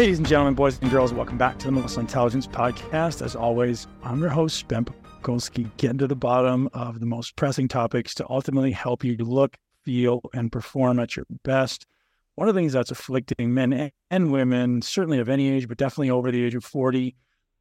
Ladies and gentlemen, boys and girls, welcome back to the Muscle Intelligence Podcast. As always, I'm your host, Ben Pakulski, getting to the bottom of the most pressing topics to ultimately help you look, feel, and perform at your best. One of the things that's afflicting men and women, certainly of any age, but definitely over the age of 40,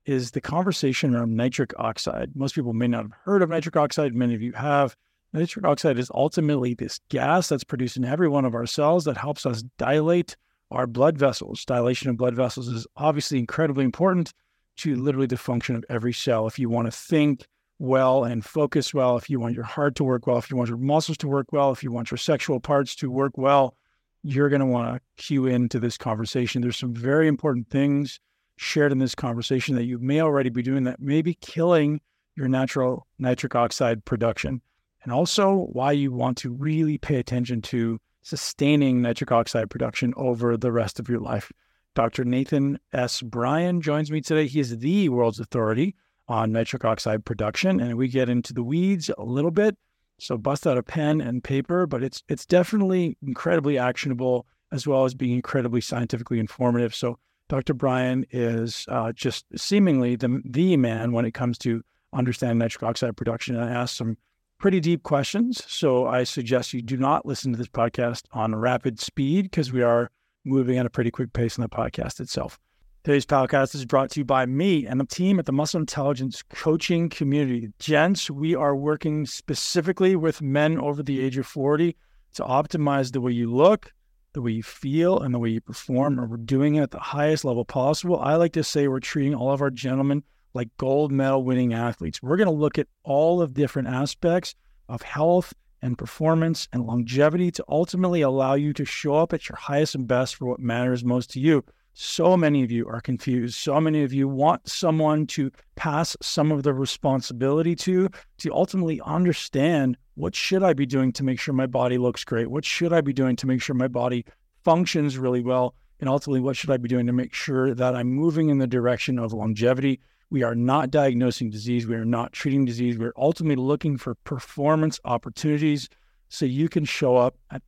is the conversation around nitric oxide. Most people may not have heard of nitric oxide, many of you have. Nitric oxide is ultimately this gas that's produced in every one of our cells that helps us dilate our blood vessels. Dilation of blood vessels is obviously incredibly important to literally the function of every cell. If you want to think well and focus well, if you want your heart to work well, if you want your muscles to work well, if you want your sexual parts to work well, you're going to want to cue into this conversation. There's some very important things shared in this conversation that you may already be doing that may be killing your natural nitric oxide production. And also why you want to really pay attention to sustaining nitric oxide production over the rest of your life. Dr. Nathan S. Bryan joins me today. He is the world's authority on nitric oxide production, and we get into the weeds a little bit. So bust out a pen and paper, but it's it's definitely incredibly actionable as well as being incredibly scientifically informative. So Dr. Bryan is uh, just seemingly the the man when it comes to understanding nitric oxide production. And I asked some pretty deep questions. So I suggest you do not listen to this podcast on rapid speed because we are moving at a pretty quick pace in the podcast itself. Today's podcast is brought to you by me and the team at the Muscle Intelligence Coaching Community. Gents, we are working specifically with men over the age of 40 to optimize the way you look, the way you feel, and the way you perform. And we're doing it at the highest level possible. I like to say we're treating all of our gentlemen like gold medal winning athletes. We're going to look at all of different aspects of health and performance and longevity to ultimately allow you to show up at your highest and best for what matters most to you. So many of you are confused. So many of you want someone to pass some of the responsibility to, to ultimately understand what should I be doing to make sure my body looks great? What should I be doing to make sure my body functions really well? And ultimately, what should I be doing to make sure that I'm moving in the direction of longevity we are not diagnosing disease. We are not treating disease. We're ultimately looking for performance opportunities so you can show up at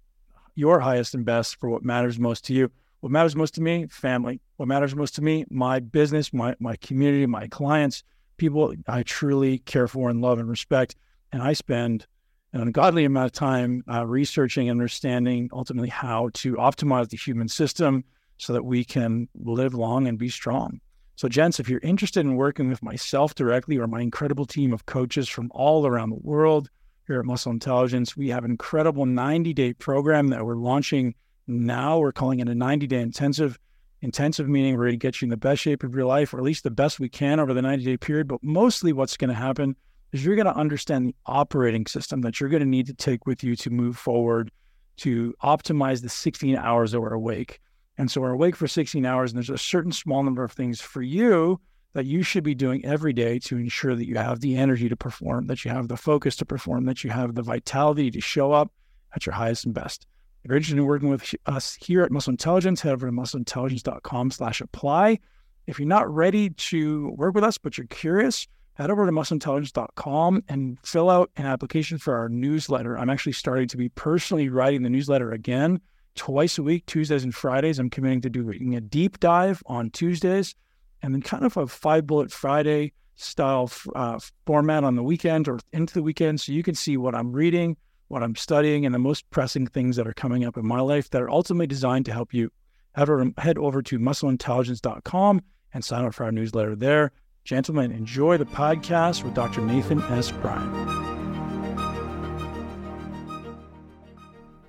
your highest and best for what matters most to you. What matters most to me, family. What matters most to me, my business, my, my community, my clients, people I truly care for and love and respect. And I spend an ungodly amount of time uh, researching and understanding ultimately how to optimize the human system so that we can live long and be strong. So, gents, if you're interested in working with myself directly or my incredible team of coaches from all around the world here at Muscle Intelligence, we have an incredible 90 day program that we're launching now. We're calling it a 90 day intensive. Intensive meaning we're going to get you in the best shape of your life, or at least the best we can over the 90 day period. But mostly, what's going to happen is you're going to understand the operating system that you're going to need to take with you to move forward to optimize the 16 hours that we're awake. And so we're awake for 16 hours, and there's a certain small number of things for you that you should be doing every day to ensure that you have the energy to perform, that you have the focus to perform, that you have the vitality to show up at your highest and best. If you're interested in working with us here at Muscle Intelligence, head over to muscleintelligence.com slash apply. If you're not ready to work with us, but you're curious, head over to muscleintelligence.com and fill out an application for our newsletter. I'm actually starting to be personally writing the newsletter again twice a week, Tuesdays and Fridays. I'm committing to doing a deep dive on Tuesdays and then kind of a five bullet Friday style uh, format on the weekend or into the weekend. So you can see what I'm reading, what I'm studying, and the most pressing things that are coming up in my life that are ultimately designed to help you. Head over, head over to muscleintelligence.com and sign up for our newsletter there. Gentlemen, enjoy the podcast with Dr. Nathan S. Bryan.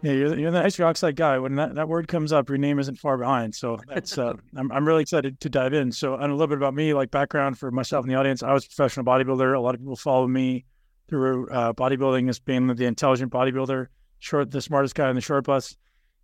Yeah, you're, you're the nitric oxide guy. When that, that word comes up, your name isn't far behind. So that's uh, I'm I'm really excited to dive in. So and a little bit about me, like background for myself and the audience. I was a professional bodybuilder. A lot of people follow me through uh, bodybuilding as being the intelligent bodybuilder, short, the smartest guy on the short bus,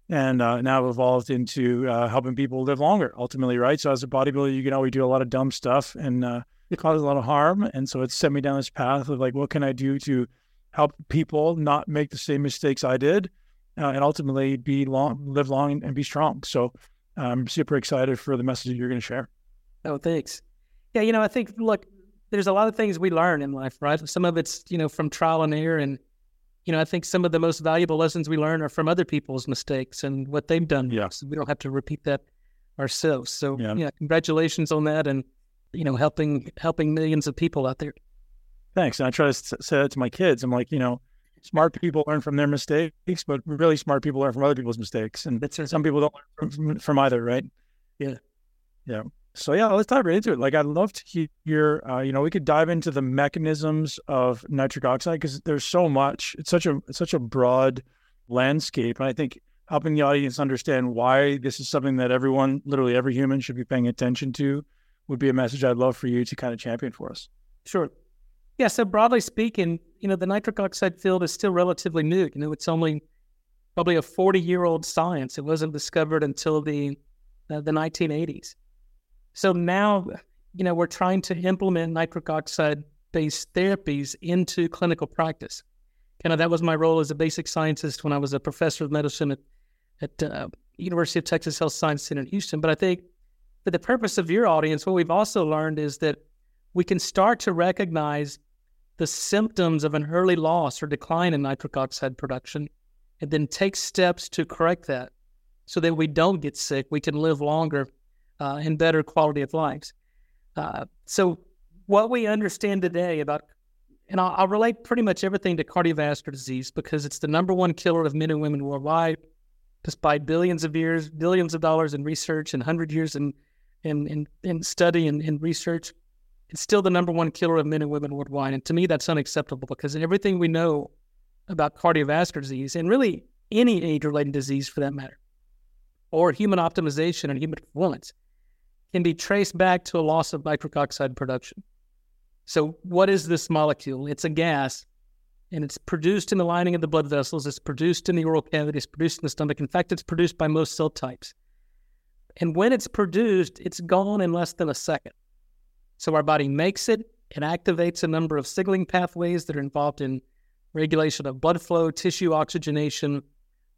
and uh, now evolved into uh, helping people live longer. Ultimately, right? So as a bodybuilder, you can always do a lot of dumb stuff and uh, it causes a lot of harm. And so it sent me down this path of like, what can I do to help people not make the same mistakes I did? Uh, and ultimately be long, live long, and be strong. So I'm super excited for the message you're going to share. Oh, thanks. Yeah, you know, I think look, there's a lot of things we learn in life, right? Some of it's you know from trial and error, and you know, I think some of the most valuable lessons we learn are from other people's mistakes and what they've done. Yeah, so we don't have to repeat that ourselves. So yeah. yeah, congratulations on that, and you know, helping helping millions of people out there. Thanks. And I try to say that to my kids. I'm like, you know, smart people learn from their mistakes, but really smart people learn from other people's mistakes. And That's some people don't learn from, from either, right? Yeah. Yeah. So yeah, let's dive right into it. Like I'd love to hear, uh, you know, we could dive into the mechanisms of nitric oxide because there's so much. It's such a it's such a broad landscape, and I think helping the audience understand why this is something that everyone, literally every human, should be paying attention to, would be a message I'd love for you to kind of champion for us. Sure. Yeah. So broadly speaking, you know, the nitric oxide field is still relatively new. You know, it's only probably a 40 year old science. It wasn't discovered until the uh, the 1980s. So now, you know, we're trying to implement nitric oxide based therapies into clinical practice. Kind of that was my role as a basic scientist when I was a professor of medicine at, at uh, University of Texas Health Science Center in Houston. But I think for the purpose of your audience, what we've also learned is that we can start to recognize the symptoms of an early loss or decline in nitric oxide production and then take steps to correct that so that we don't get sick, we can live longer uh, and better quality of lives. Uh, so, what we understand today about, and I'll, I'll, relate pretty much everything to cardiovascular disease because it's the number one killer of men and women worldwide, despite billions of years, billions of dollars in research and hundred years in in in, in study and, and research. It's still the number one killer of men and women worldwide. And to me, that's unacceptable because everything we know about cardiovascular disease and really any age related disease for that matter, or human optimization and human performance, can be traced back to a loss of nitric oxide production. So, what is this molecule? It's a gas, and it's produced in the lining of the blood vessels. It's produced in the oral cavity. It's produced in the stomach. In fact, it's produced by most cell types. And when it's produced, it's gone in less than a second. So our body makes it, it activates a number of signaling pathways that are involved in regulation of blood flow, tissue oxygenation,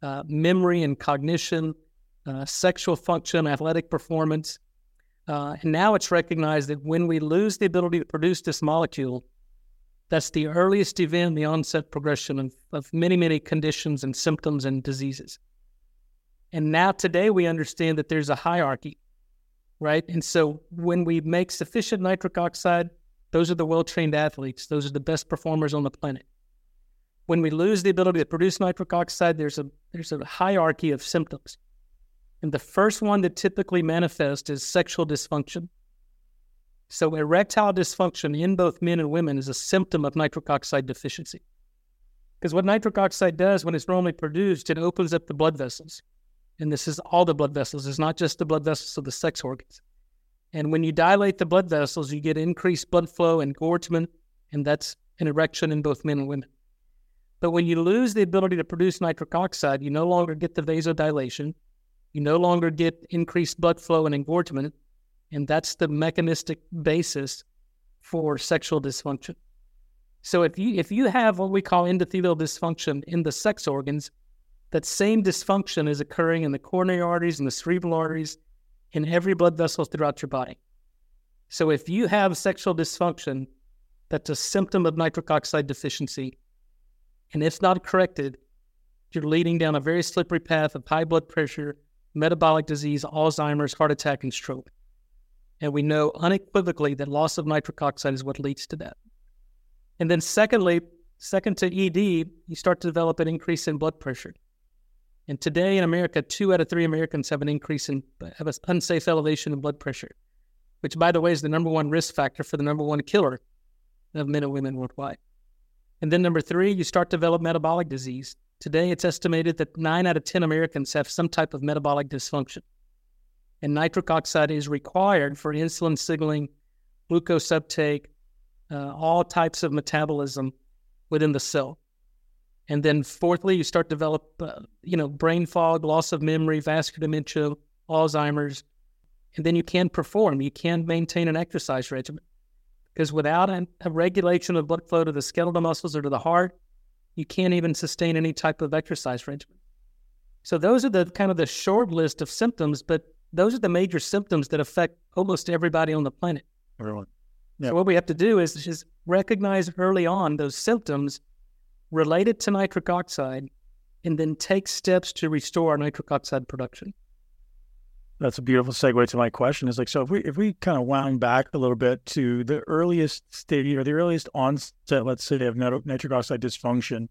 uh, memory and cognition, uh, sexual function, athletic performance. Uh, and now it's recognized that when we lose the ability to produce this molecule, that's the earliest event the onset progression of, of many, many conditions and symptoms and diseases. And now today we understand that there's a hierarchy right? And so when we make sufficient nitric oxide, those are the well trained athletes, those are the best performers on the planet. When we lose the ability to produce nitric oxide, there's a there's a hierarchy of symptoms. And the first one that typically manifests is sexual dysfunction. So erectile dysfunction in both men and women is a symptom of nitric oxide deficiency. Because what nitric oxide does when it's normally produced, it opens up the blood vessels and this is all the blood vessels. It's not just the blood vessels of the sex organs. And when you dilate the blood vessels, you get increased blood flow and engorgement, and that's an erection in both men and women. But when you lose the ability to produce nitric oxide, you no longer get the vasodilation, you no longer get increased blood flow and engorgement, and that's the mechanistic basis for sexual dysfunction. So if you if you have what we call endothelial dysfunction in the sex organs, that same dysfunction is occurring in the coronary arteries and the cerebral arteries in every blood vessel throughout your body. So if you have sexual dysfunction, that's a symptom of nitric oxide deficiency. And if not corrected, you're leading down a very slippery path of high blood pressure, metabolic disease, Alzheimer's, heart attack, and stroke. And we know unequivocally that loss of nitric oxide is what leads to that. And then, secondly, second to ED, you start to develop an increase in blood pressure. And today in America, two out of three Americans have an increase in have an unsafe elevation in blood pressure, which, by the way, is the number one risk factor for the number one killer of men and women worldwide. And then number three, you start to develop metabolic disease. Today, it's estimated that nine out of 10 Americans have some type of metabolic dysfunction. And nitric oxide is required for insulin signaling, glucose uptake, uh, all types of metabolism within the cell. And then fourthly, you start to develop, uh, you know, brain fog, loss of memory, vascular dementia, Alzheimer's, and then you can't perform. You can't maintain an exercise regimen because without a, a regulation of blood flow to the skeletal muscles or to the heart, you can't even sustain any type of exercise regimen. So those are the kind of the short list of symptoms, but those are the major symptoms that affect almost everybody on the planet. Everyone. Yep. So what we have to do is just recognize early on those symptoms related to nitric oxide and then take steps to restore our nitric oxide production. that's a beautiful segue to my question. Is like, so if we if we kind of wound back a little bit to the earliest stage or the earliest onset, let's say, of nitric oxide dysfunction,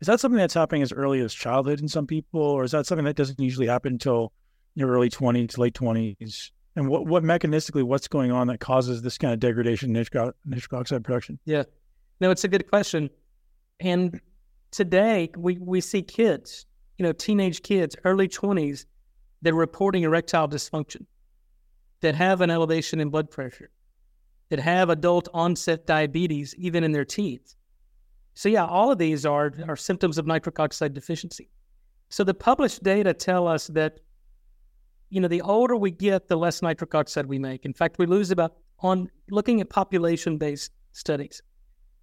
is that something that's happening as early as childhood in some people, or is that something that doesn't usually happen until your early twenties, late twenties? And what what mechanistically, what's going on that causes this kind of degradation in nitric, nitric oxide production? Yeah, no, it's a good question. And today we we see kids, you know, teenage kids, early twenties that are reporting erectile dysfunction, that have an elevation in blood pressure, that have adult onset diabetes even in their teens. So yeah, all of these are, are symptoms of nitric oxide deficiency. So the published data tell us that, you know, the older we get, the less nitric oxide we make. In fact, we lose about on looking at population-based studies,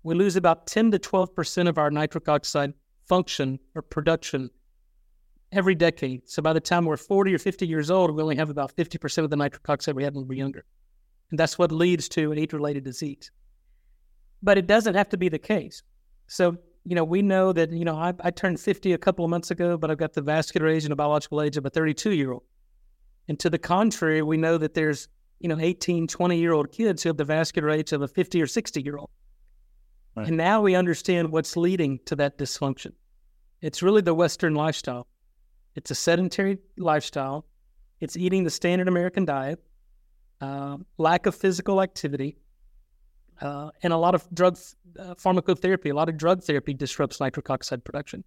we lose about 10 to 12 percent of our nitric oxide function or production every decade. So by the time we're 40 or 50 years old, we only have about 50% of the nitric oxide we had when we were younger. And that's what leads to an age related disease. But it doesn't have to be the case. So, you know, we know that, you know, I, I turned 50 a couple of months ago, but I've got the vascular age and the biological age of a 32 year old. And to the contrary, we know that there's, you know, 18, 20 year old kids who have the vascular age of a 50 or 60 year old. Right. And now we understand what's leading to that dysfunction. It's really the Western lifestyle. It's a sedentary lifestyle. It's eating the standard American diet, uh, lack of physical activity, uh, and a lot of drug uh, pharmacotherapy. A lot of drug therapy disrupts nitric oxide production.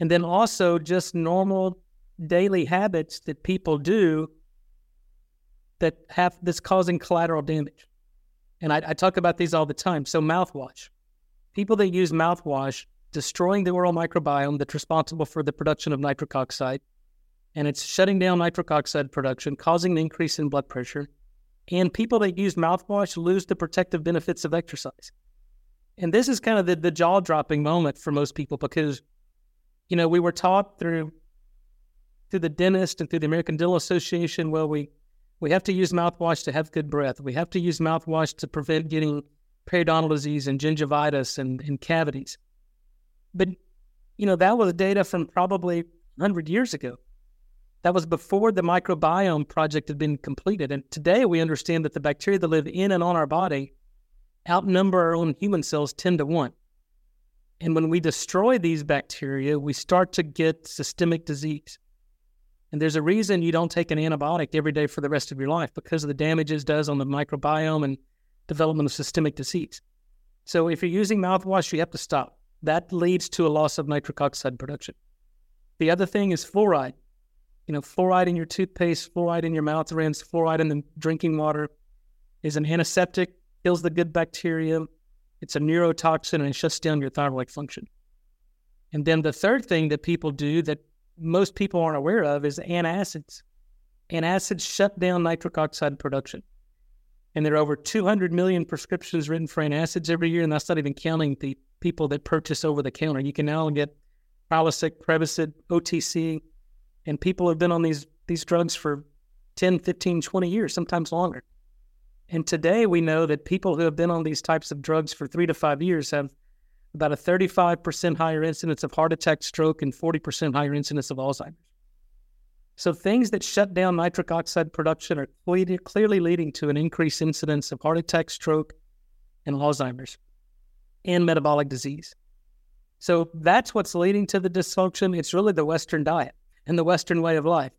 And then also just normal daily habits that people do that have this causing collateral damage. And I, I talk about these all the time. So mouthwash. People that use mouthwash destroying the oral microbiome that's responsible for the production of nitric oxide. And it's shutting down nitric oxide production, causing an increase in blood pressure. And people that use mouthwash lose the protective benefits of exercise. And this is kind of the, the jaw dropping moment for most people because, you know, we were taught through through the dentist and through the American Dental Association, well, we we have to use mouthwash to have good breath. We have to use mouthwash to prevent getting periodontal disease and gingivitis and, and cavities. But, you know, that was data from probably 100 years ago. That was before the microbiome project had been completed. And today we understand that the bacteria that live in and on our body outnumber our own human cells 10 to 1. And when we destroy these bacteria, we start to get systemic disease. And there's a reason you don't take an antibiotic every day for the rest of your life because of the damage it does on the microbiome and development of systemic disease. So if you're using mouthwash, you have to stop that leads to a loss of nitric oxide production. The other thing is fluoride. You know, fluoride in your toothpaste, fluoride in your mouth rinse, fluoride in the drinking water is an antiseptic, kills the good bacteria. It's a neurotoxin and it shuts down your thyroid function. And then the third thing that people do that most people aren't aware of is antacids. Antacids shut down nitric oxide production. And there are over 200 million prescriptions written for antacids every year, and that's not even counting the people that purchase over the counter. You can now get Prilosec, Prevacid, OTC, and people have been on these these drugs for 10, 15, 20 years, sometimes longer. And today we know that people who have been on these types of drugs for three to five years have about a 35% higher incidence of heart attack, stroke, and 40% higher incidence of Alzheimer's. So things that shut down nitric oxide production are clearly leading to an increased incidence of heart attack, stroke, and Alzheimer's and metabolic disease. So that's what's leading to the dysfunction. It's really the Western diet and the Western way of life.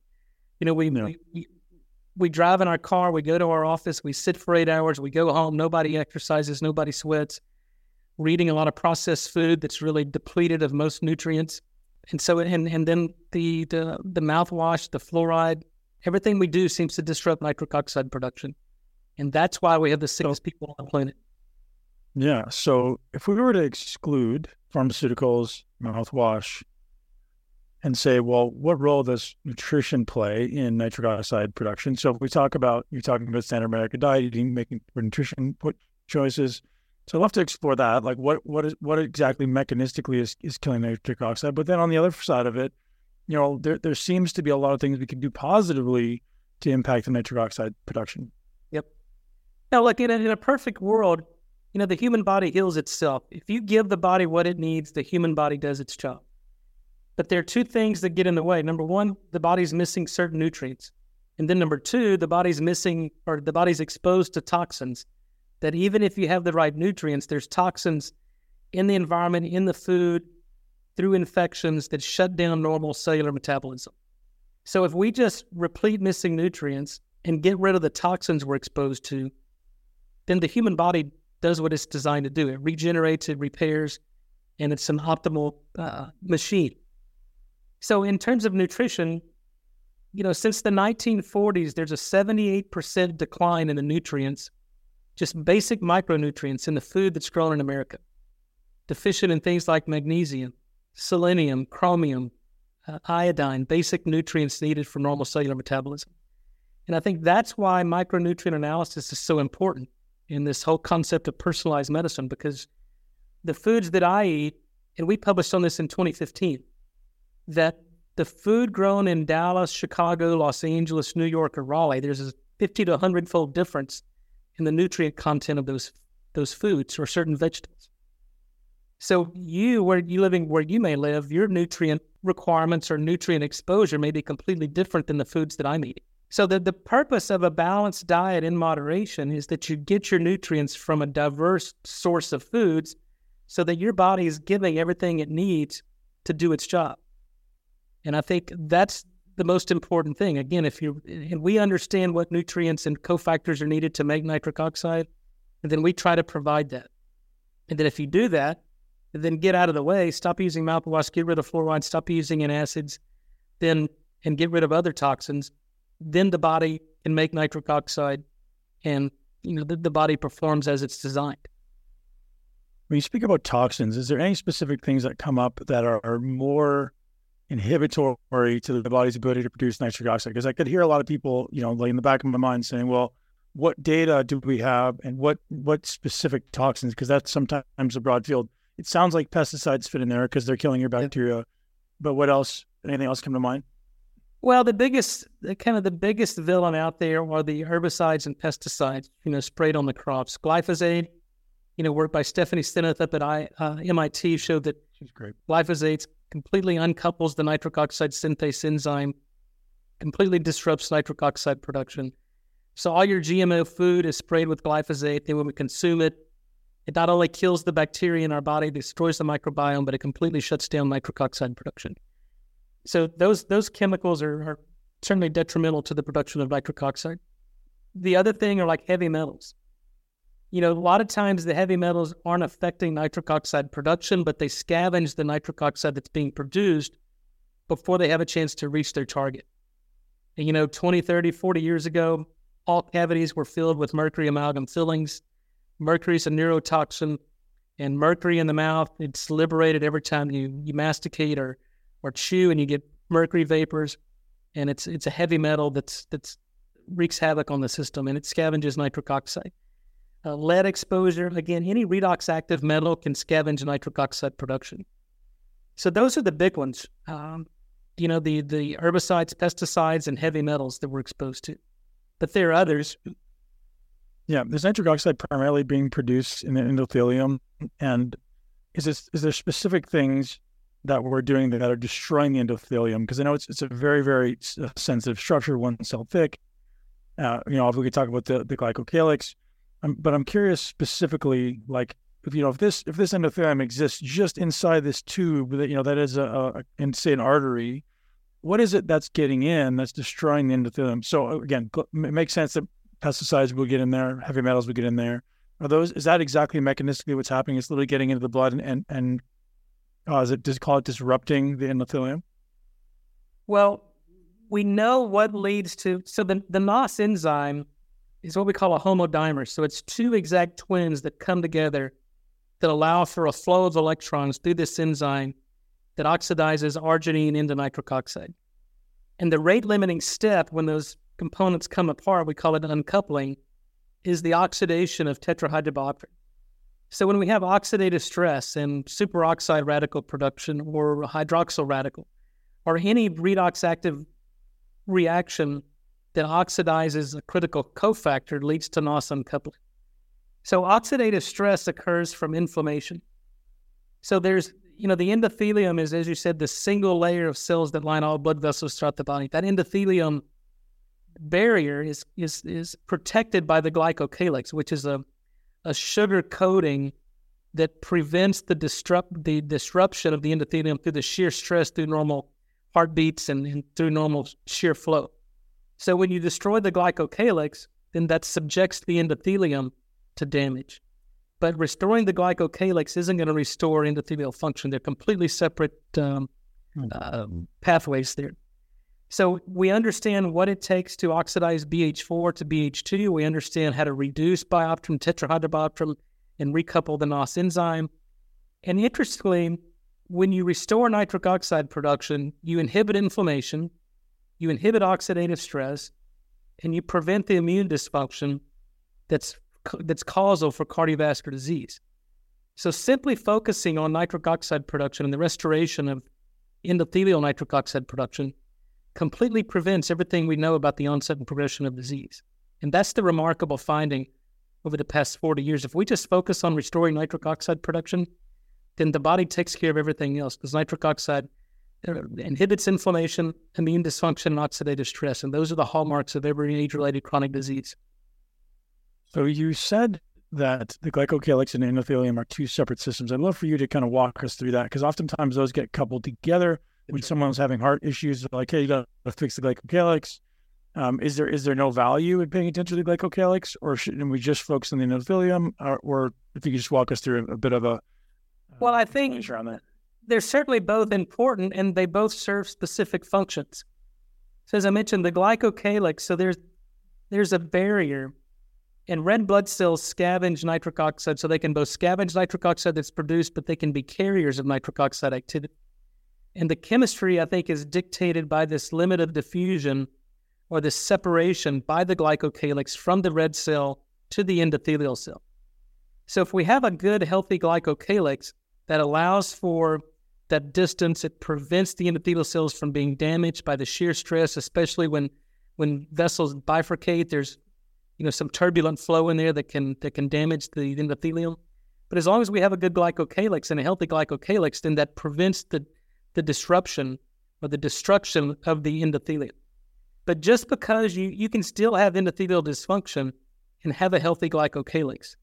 You know, we, yeah. we, we drive in our car, we go to our office, we sit for eight hours, we go home, nobody exercises, nobody sweats, we're eating a lot of processed food that's really depleted of most nutrients. And so, and, and then the, the, the mouthwash, the fluoride, everything we do seems to disrupt nitric oxide production. And that's why we have the sickest people on the planet. Yeah. So if we were to exclude pharmaceuticals, mouthwash, and say, well, what role does nutrition play in nitric oxide production? So if we talk about, you're talking about standard American diet, eating, making nutrition choices. So I'd love to explore that. Like what what is what exactly mechanistically is, is killing nitric oxide? But then on the other side of it, you know, there there seems to be a lot of things we can do positively to impact the nitric oxide production. Yep. Now, look in a, in a perfect world, you know, the human body heals itself. If you give the body what it needs, the human body does its job. But there are two things that get in the way. Number one, the body's missing certain nutrients. And then number two, the body's missing or the body's exposed to toxins that even if you have the right nutrients, there's toxins in the environment, in the food, through infections that shut down normal cellular metabolism. So if we just replete missing nutrients and get rid of the toxins we're exposed to, then the human body does what it's designed to do. It regenerates, it repairs, and it's an optimal uh, machine. So in terms of nutrition, you know, since the 1940s, there's a 78% decline in the nutrients, just basic micronutrients in the food that's grown in America, deficient in things like magnesium, selenium, chromium, uh, iodine, basic nutrients needed for normal cellular metabolism. And I think that's why micronutrient analysis is so important in this whole concept of personalized medicine because the foods that I eat, and we published on this in 2015, that the food grown in Dallas, Chicago, Los Angeles, New York, or Raleigh, there's a 50 to 100 fold difference in the nutrient content of those those foods or certain vegetables. So you, where you living, where you may live, your nutrient requirements or nutrient exposure may be completely different than the foods that I'm eating. So the, the purpose of a balanced diet in moderation is that you get your nutrients from a diverse source of foods so that your body is giving everything it needs to do its job. And I think that's the most important thing. Again, if you and we understand what nutrients and cofactors are needed to make nitric oxide, and then we try to provide that. And then if you do that, then get out of the way, stop using mouthwash, get rid of fluoride, stop using antacids, then and get rid of other toxins, then the body can make nitric oxide and you know the, the body performs as it's designed. When you speak about toxins, is there any specific things that come up that are, are more inhibitory to the body's ability to produce nitric oxide? Because I could hear a lot of people, you know, like in the back of my mind saying, well, what data do we have and what what specific toxins? Because that's sometimes a broad field. It sounds like pesticides fit in there because they're killing your bacteria. But what else? Anything else come to mind? Well, the biggest, kind of the biggest villain out there are the herbicides and pesticides, you know, sprayed on the crops. Glyphosate, you know, work by Stephanie Seneff up at I, uh, MIT showed that She's great. glyphosate completely uncouples the nitric oxide synthase enzyme, completely disrupts nitric oxide production. So all your GMO food is sprayed with glyphosate. Then when we consume it, it not only kills the bacteria in our body, destroys the microbiome, but it completely shuts down nitric oxide production. So those those chemicals are, are certainly detrimental to the production of nitric oxide. The other thing are like heavy metals. You know, a lot of times the heavy metals aren't affecting nitric oxide production, but they scavenge the nitric oxide that's being produced before they have a chance to reach their target. And, you know, 20, 30, 40 years ago, all cavities were filled with mercury amalgam fillings. Mercury is a neurotoxin, and mercury in the mouth, it's liberated every time you, you masticate or or chew and you get mercury vapors and it's it's a heavy metal that's that's wreaks havoc on the system and it scavenges nitric oxide. Uh, lead exposure, again, any redox active metal can scavenge nitric oxide production. So those are the big ones. Um, you know, the the herbicides, pesticides, and heavy metals that we're exposed to. But there are others. Yeah, there's nitric oxide primarily being produced in the endothelium, and is this is there specific things that we're doing that are destroying the endothelium because I know it's it's a very very sensitive structure, one cell thick. Uh, you know, if we could talk about the the glycocalyx, um, but I'm curious specifically, like if you know if this if this endothelium exists just inside this tube that you know that is a, a in say an artery, what is it that's getting in that's destroying the endothelium? So uh, again, it makes sense that pesticides will get in there, heavy metals will get in there. Are those is that exactly mechanistically what's happening? It's literally getting into the blood and and, and uh, is it just call it disrupting the endothelium? Well, we know what leads to so the the NOS enzyme is what we call a homodimer. So it's two exact twins that come together that allow for a flow of electrons through this enzyme that oxidizes arginine into nitric oxide. And the rate limiting step when those components come apart, we call it uncoupling, is the oxidation of tetrahydrobiopterin. So when we have oxidative stress and superoxide radical production or hydroxyl radical, or any redox active reaction that oxidizes a critical cofactor leads to NOS uncoupling. So oxidative stress occurs from inflammation. So there's, you know, the endothelium is, as you said, the single layer of cells that line all blood vessels throughout the body. That endothelium barrier is is is protected by the glycocalyx, which is a a sugar coating that prevents the disrupt the disruption of the endothelium through the shear stress through normal heartbeats and, and through normal shear flow. So when you destroy the glycocalyx, then that subjects the endothelium to damage. But restoring the glycocalyx isn't going to restore endothelial function. They're completely separate um, uh, pathways there. So we understand what it takes to oxidize BH4 to BH2. We understand how to reduce biopterin, tetrahydrobiopterin, and recouple the NOS enzyme. And interestingly, when you restore nitric oxide production, you inhibit inflammation, you inhibit oxidative stress, and you prevent the immune dysfunction that's that's causal for cardiovascular disease. So simply focusing on nitric oxide production and the restoration of endothelial nitric oxide production completely prevents everything we know about the onset and progression of disease. And that's the remarkable finding over the past 40 years. If we just focus on restoring nitric oxide production, then the body takes care of everything else because nitric oxide Uh, inhibits inflammation, immune dysfunction, and oxidative stress. And those are the hallmarks of every age related chronic disease. So you said that the glycocalyx and endothelium are two separate systems. I'd love for you to kind of walk us through that because oftentimes those get coupled together when someone's having heart issues. Like, hey, you got to fix the glycocalyx. Um, is there is there no value in paying attention to the glycocalyx, or shouldn't we just focus on the endothelium? Uh, or, or if you could just walk us through a, a bit of a uh, well, I think they're certainly both important, and they both serve specific functions. So, as I mentioned, the glycocalyx. So there's there's a barrier, and red blood cells scavenge nitric oxide, so they can both scavenge nitric oxide that's produced, but they can be carriers of nitric oxide activity. And the chemistry, I think, is dictated by this limit of diffusion or this separation by the glycocalyx from the red cell to the endothelial cell. So if we have a good, healthy glycocalyx that allows for that distance, it prevents the endothelial cells from being damaged by the shear stress, especially when when vessels bifurcate. There's you know some turbulent flow in there that can that can damage the endothelium. But as long as we have a good glycocalyx and a healthy glycocalyx, then that prevents the the disruption or the destruction of the endothelium. But just because you, you can still have endothelial dysfunction and have a healthy glycocalyx,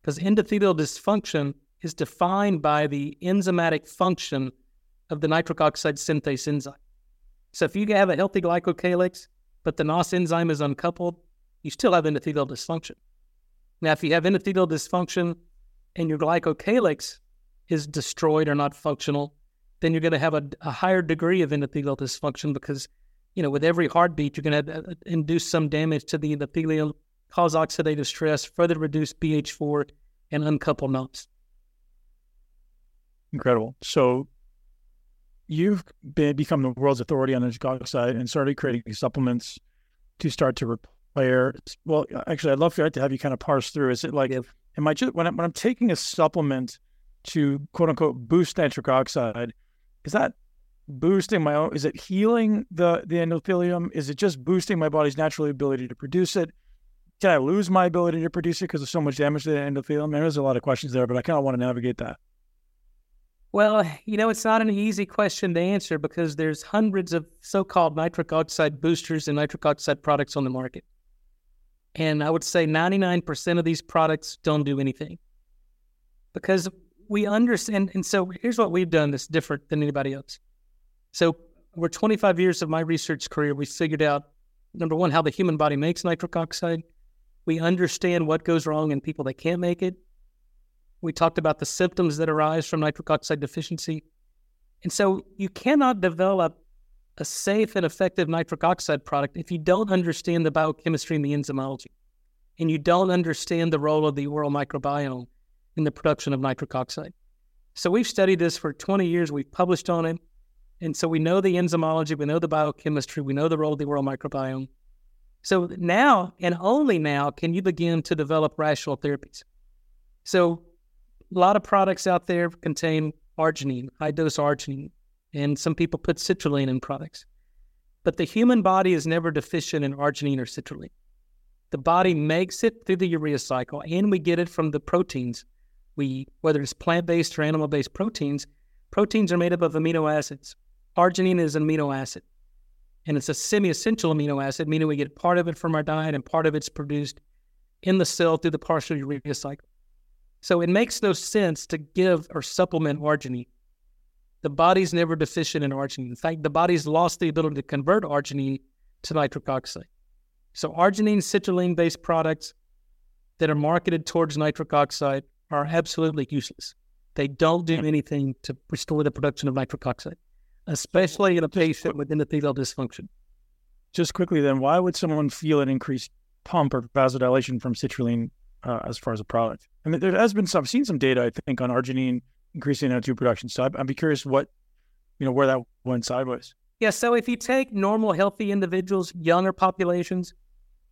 because endothelial dysfunction is defined by the enzymatic function of the nitric oxide synthase enzyme. So if you have a healthy glycocalyx, but the NOS enzyme is uncoupled, you still have endothelial dysfunction. Now, if you have endothelial dysfunction and your glycocalyx is destroyed or not functional, then you're going to have a, a higher degree of endothelial dysfunction because you know, with every heartbeat, you're going to uh, induce some damage to the endothelium, cause oxidative stress, further reduce BH4, and uncouple NOS. Incredible. So you've been, become the world's authority on the nitric oxide and started creating supplements to start to repair. Well, actually, I'd love to have you kind of parse through. Is it like, yeah. am I just when, I, when I'm taking a supplement to quote unquote boost nitric oxide, is that boosting my own? Is it healing the the endothelium? Is it just boosting my body's natural ability to produce it? Can I lose my ability to produce it because of so much damage to the endothelium? There's a lot of questions there, but I kind of want to navigate that. Well, you know, it's not an easy question to answer because there's hundreds of so-called nitric oxide boosters and nitric oxide products on the market. And I would say 99% of these products don't do anything. Because we understand and so here's what we've done that's different than anybody else. So, over 25 years of my research career, we figured out number one, how the human body makes nitric oxide. We understand what goes wrong in people that can't make it. We talked about the symptoms that arise from nitric oxide deficiency. And so, you cannot develop a safe and effective nitric oxide product if you don't understand the biochemistry and the enzymology, and you don't understand the role of the oral microbiome in the production of nitric oxide. So, we've studied this for 20 years. We've published on it. And so we know the enzymology, we know the biochemistry, we know the role of the oral microbiome. So now and only now can you begin to develop rational therapies. So a lot of products out there contain arginine, high dose arginine, and some people put citrulline in products. But the human body is never deficient in arginine or citrulline. The body makes it through the urea cycle, and we get it from the proteins we eat, whether it's plant based or animal based proteins. Proteins are made up of amino acids. Arginine is an amino acid. And it's a semi essential amino acid, meaning we get part of it from our diet and part of it's produced in the cell through the partial urea cycle. So it makes no sense to give or supplement arginine. The body's never deficient in arginine. In fact, the body's lost the ability to convert arginine to nitric oxide. So arginine, citrulline based products that are marketed towards nitric oxide are absolutely useless. They don't do anything to restore the production of nitric oxide, especially in a patient with endothelial dysfunction. Just quickly, then, why would someone feel an increased pump or vasodilation from citrulline uh, as far as a product? I mean, there has been some, I've seen some data, I think, on arginine increasing NO2 production. So I'd, I'd be curious what, you know, where that went sideways. Yeah. So if you take normal, healthy individuals, younger populations,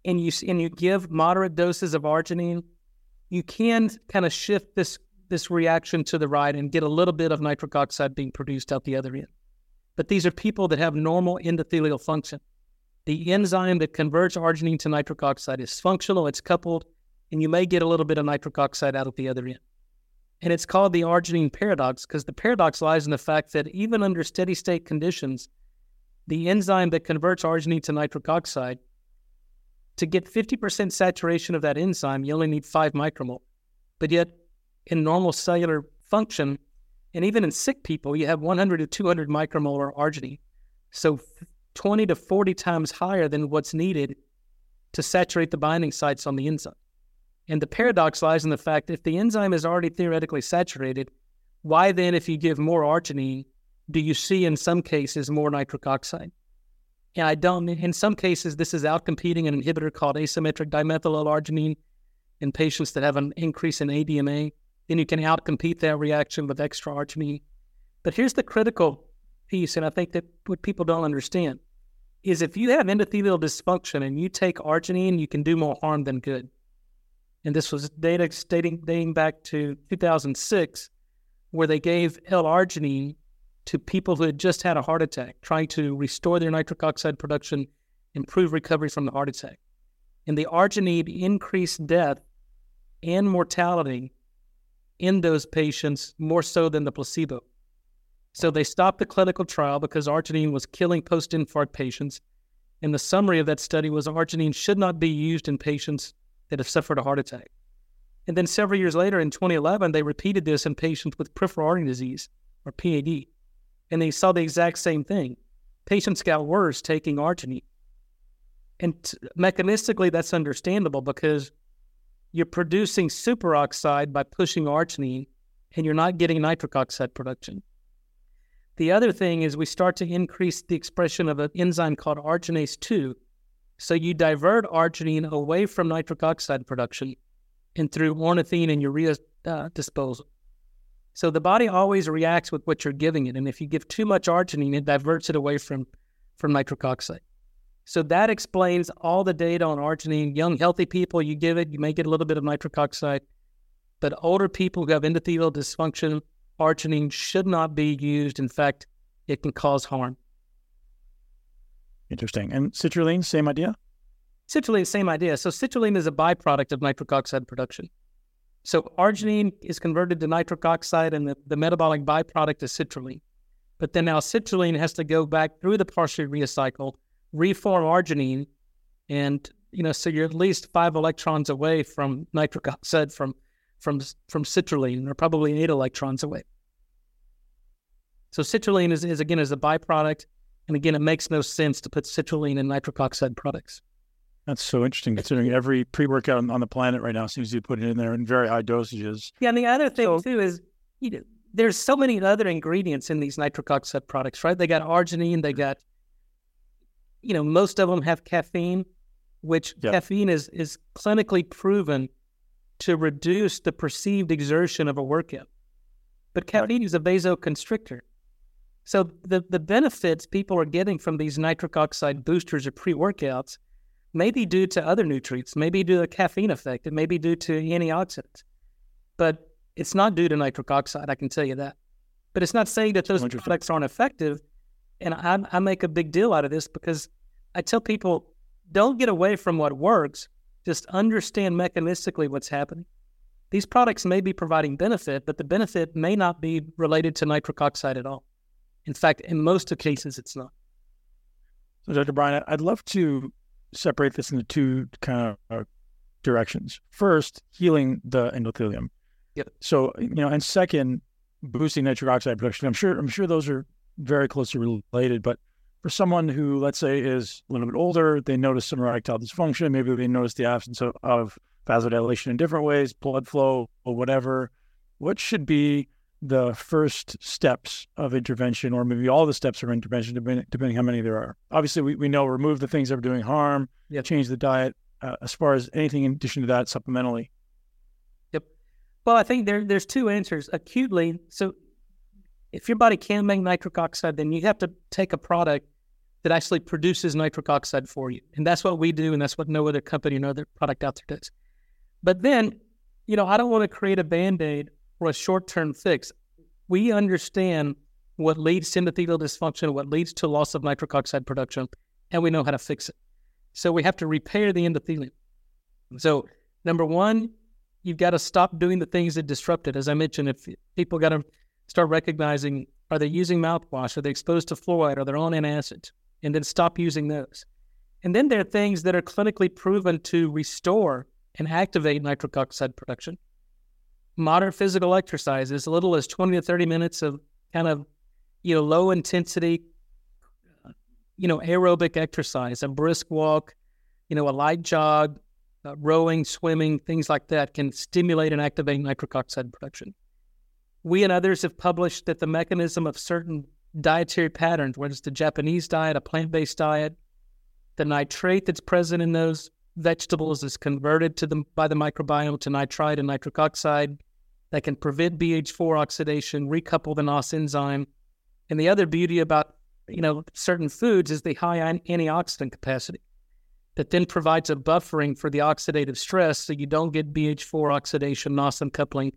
and you and you give moderate doses of arginine, you can kind of shift this this reaction to the right and get a little bit of nitric oxide being produced out the other end. But these are people that have normal endothelial function. The enzyme that converts arginine to nitric oxide is functional, it's coupled, and you may get a little bit of nitric oxide out at the other end. And it's called the arginine paradox because the paradox lies in the fact that even under steady state conditions, the enzyme that converts arginine to nitric oxide, to get 50% saturation of that enzyme, you only need five micromole. But yet, in normal cellular function, and even in sick people, you have 100 to 200 micromolar arginine. So 20 to 40 times higher than what's needed to saturate the binding sites on the enzyme. And the paradox lies in the fact if the enzyme is already theoretically saturated, why then, if you give more arginine, do you see in some cases more nitric oxide? And I don't, in some cases, this is outcompeting an inhibitor called asymmetric dimethyl L-arginine in patients that have an increase in ADMA. Then you can outcompete that reaction with extra arginine. But here's the critical piece, and I think that what people don't understand is if you have endothelial dysfunction and you take arginine, you can do more harm than good. And this was data dating, dating back to 2006, where they gave L-arginine to people who had just had a heart attack, trying to restore their nitric oxide production, improve recovery from the heart attack. And the arginine increased death and mortality in those patients more so than the placebo. So they stopped the clinical trial because arginine was killing post infarct patients. And the summary of that study was arginine should not be used in patients that have suffered a heart attack. And then several years later, in 2011, they repeated this in patients with peripheral artery disease or PAD. And they saw the exact same thing. Patients got worse taking arginine. And t- mechanistically, that's understandable because you're producing superoxide by pushing arginine and you're not getting nitric oxide production. The other thing is we start to increase the expression of an enzyme called arginase 2. So you divert arginine away from nitric oxide production and through ornithine and urea uh, disposal. So the body always reacts with what you're giving it. And if you give too much arginine, it diverts it away from, from nitric oxide. So that explains all the data on arginine. Young, healthy people, you give it, you may get a little bit of nitric oxide. But older people who have endothelial dysfunction, arginine should not be used. In fact, it can cause harm. Interesting. And citrulline, same idea? Citrulline, same idea. So citrulline is a byproduct of nitric oxide production. So arginine is converted to nitric oxide, and the, the metabolic byproduct is citrulline. But then now citrulline has to go back through the partial urea cycle reform arginine, and you know, so you're at least five electrons away from nitric oxide from from from citrulline, or probably eight electrons away. So citrulline is, is again is a byproduct, and again, it makes no sense to put citrulline in nitric oxide products. That's so interesting, considering every pre-workout on, on the planet right now seems to be putting it in there in very high dosages. Yeah, and the other thing so, too is, you know, there's so many other ingredients in these nitric oxide products, right? They got arginine, they got you know, most of them have caffeine, which yep. caffeine is is clinically proven to reduce the perceived exertion of a workout. But caffeine right. is a vasoconstrictor. So the, the benefits people are getting from these nitric oxide boosters or pre-workouts may be due to other nutrients, maybe due to the caffeine effect, it may be due to antioxidants. But it's not due to nitric oxide, I can tell you that. But it's not saying that those products aren't effective and I, I make a big deal out of this because I tell people don't get away from what works, just understand mechanistically what's happening. These products may be providing benefit, but the benefit may not be related to nitric oxide at all. In fact, in most of cases, it's not. So, Dr. Bryan, I'd love to separate this into two kind of uh, directions. First, healing the endothelium. Yep. So, you know, and second, boosting nitric oxide production. I'm sure I'm sure those are very closely related, but for someone who, let's say, is a little bit older, they notice some erectile dysfunction, maybe they notice the absence of, of vasodilation in different ways, blood flow or whatever. What should be the first steps of intervention, or maybe all the steps of intervention, depending, depending how many there are? Obviously, we, we know remove the things that are doing harm, Yep. change the diet. Uh, as far as anything in addition to that, supplementally. Yep. Well, I think there there's two answers. Acutely, so if your body can make nitric oxide, then you have to take a product that actually produces nitric oxide for you, and that's what we do, and that's what no other company, no other product out there does. But then, you know, I don't want to create a band aid or a short term fix. We understand what leads to endothelial dysfunction, what leads to loss of nitric oxide production, and we know how to fix it. So we have to repair the endothelium. So number one, you've got to stop doing the things that disrupt it. As I mentioned, if people got to start recognizing are they using mouthwash, are they exposed to fluoride, are they on antacids, and then stop using those. And then there are things that are clinically proven to restore and activate nitric oxide production. Moderate physical exercise, is as little as 20 to 30 minutes of kind of, you know, low intensity, you know, aerobic exercise, a brisk walk, you know, a light jog, uh, rowing, swimming, things like that can stimulate and activate nitric oxide production. We and others have published that the mechanism of certain dietary patterns, whether it's the Japanese diet, a plant based diet, the nitrate that's present in those vegetables is converted to the, by the microbiome to nitrite and nitric oxide that can prevent BH4 oxidation, recouple the NOS enzyme. And the other beauty about you know certain foods is the high antioxidant capacity that then provides a buffering for the oxidative stress so you don't get BH4 oxidation, NOS uncoupling,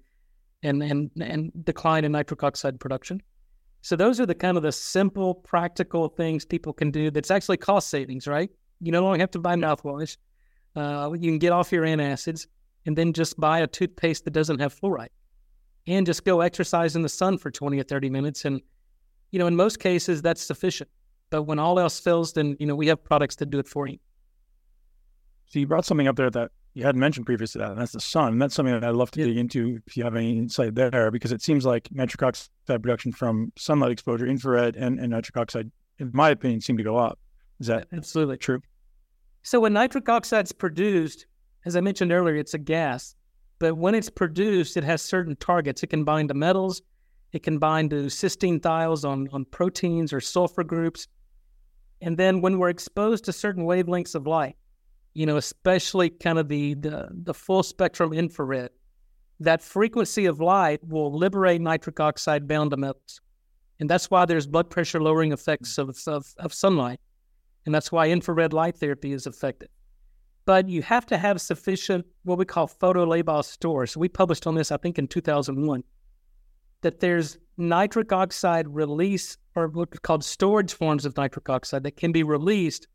and, and, and decline in nitric oxide production. So those are the kind of the simple, practical things people can do that's actually cost savings, right? You no longer have to buy mouthwash. Uh, you can get off your antacids and then just buy a toothpaste that doesn't have fluoride and just go exercise in the sun for 20 or 30 minutes. And, you know, in most cases, that's sufficient. But when all else fails, then, you know, we have products that do it for you. So you brought something up there that you hadn't mentioned previous to that, and that's the sun. And that's something that I'd love to Yeah. dig into if you have any insight there, because it seems like nitric oxide production from sunlight exposure, infrared, and, and nitric oxide, in my opinion, seem to go up. Is that Absolutely. true? So when nitric oxide is produced, as I mentioned earlier, it's a gas. But when it's produced, it has certain targets. It can bind to metals. It can bind to cysteine thiols on, on proteins or sulfur groups. And then when we're exposed to certain wavelengths of light, you know, especially kind of the, the, the full spectrum infrared, that frequency of light will liberate nitric oxide bound to metals. And that's why there's blood pressure lowering effects hmm. of, of, of sunlight. And that's why infrared light therapy is effective. But you have to have sufficient, what we call photolabile stores. So we published on this, I think, in 2001, that there's nitric oxide release, or what's called storage forms of nitric oxide that can be released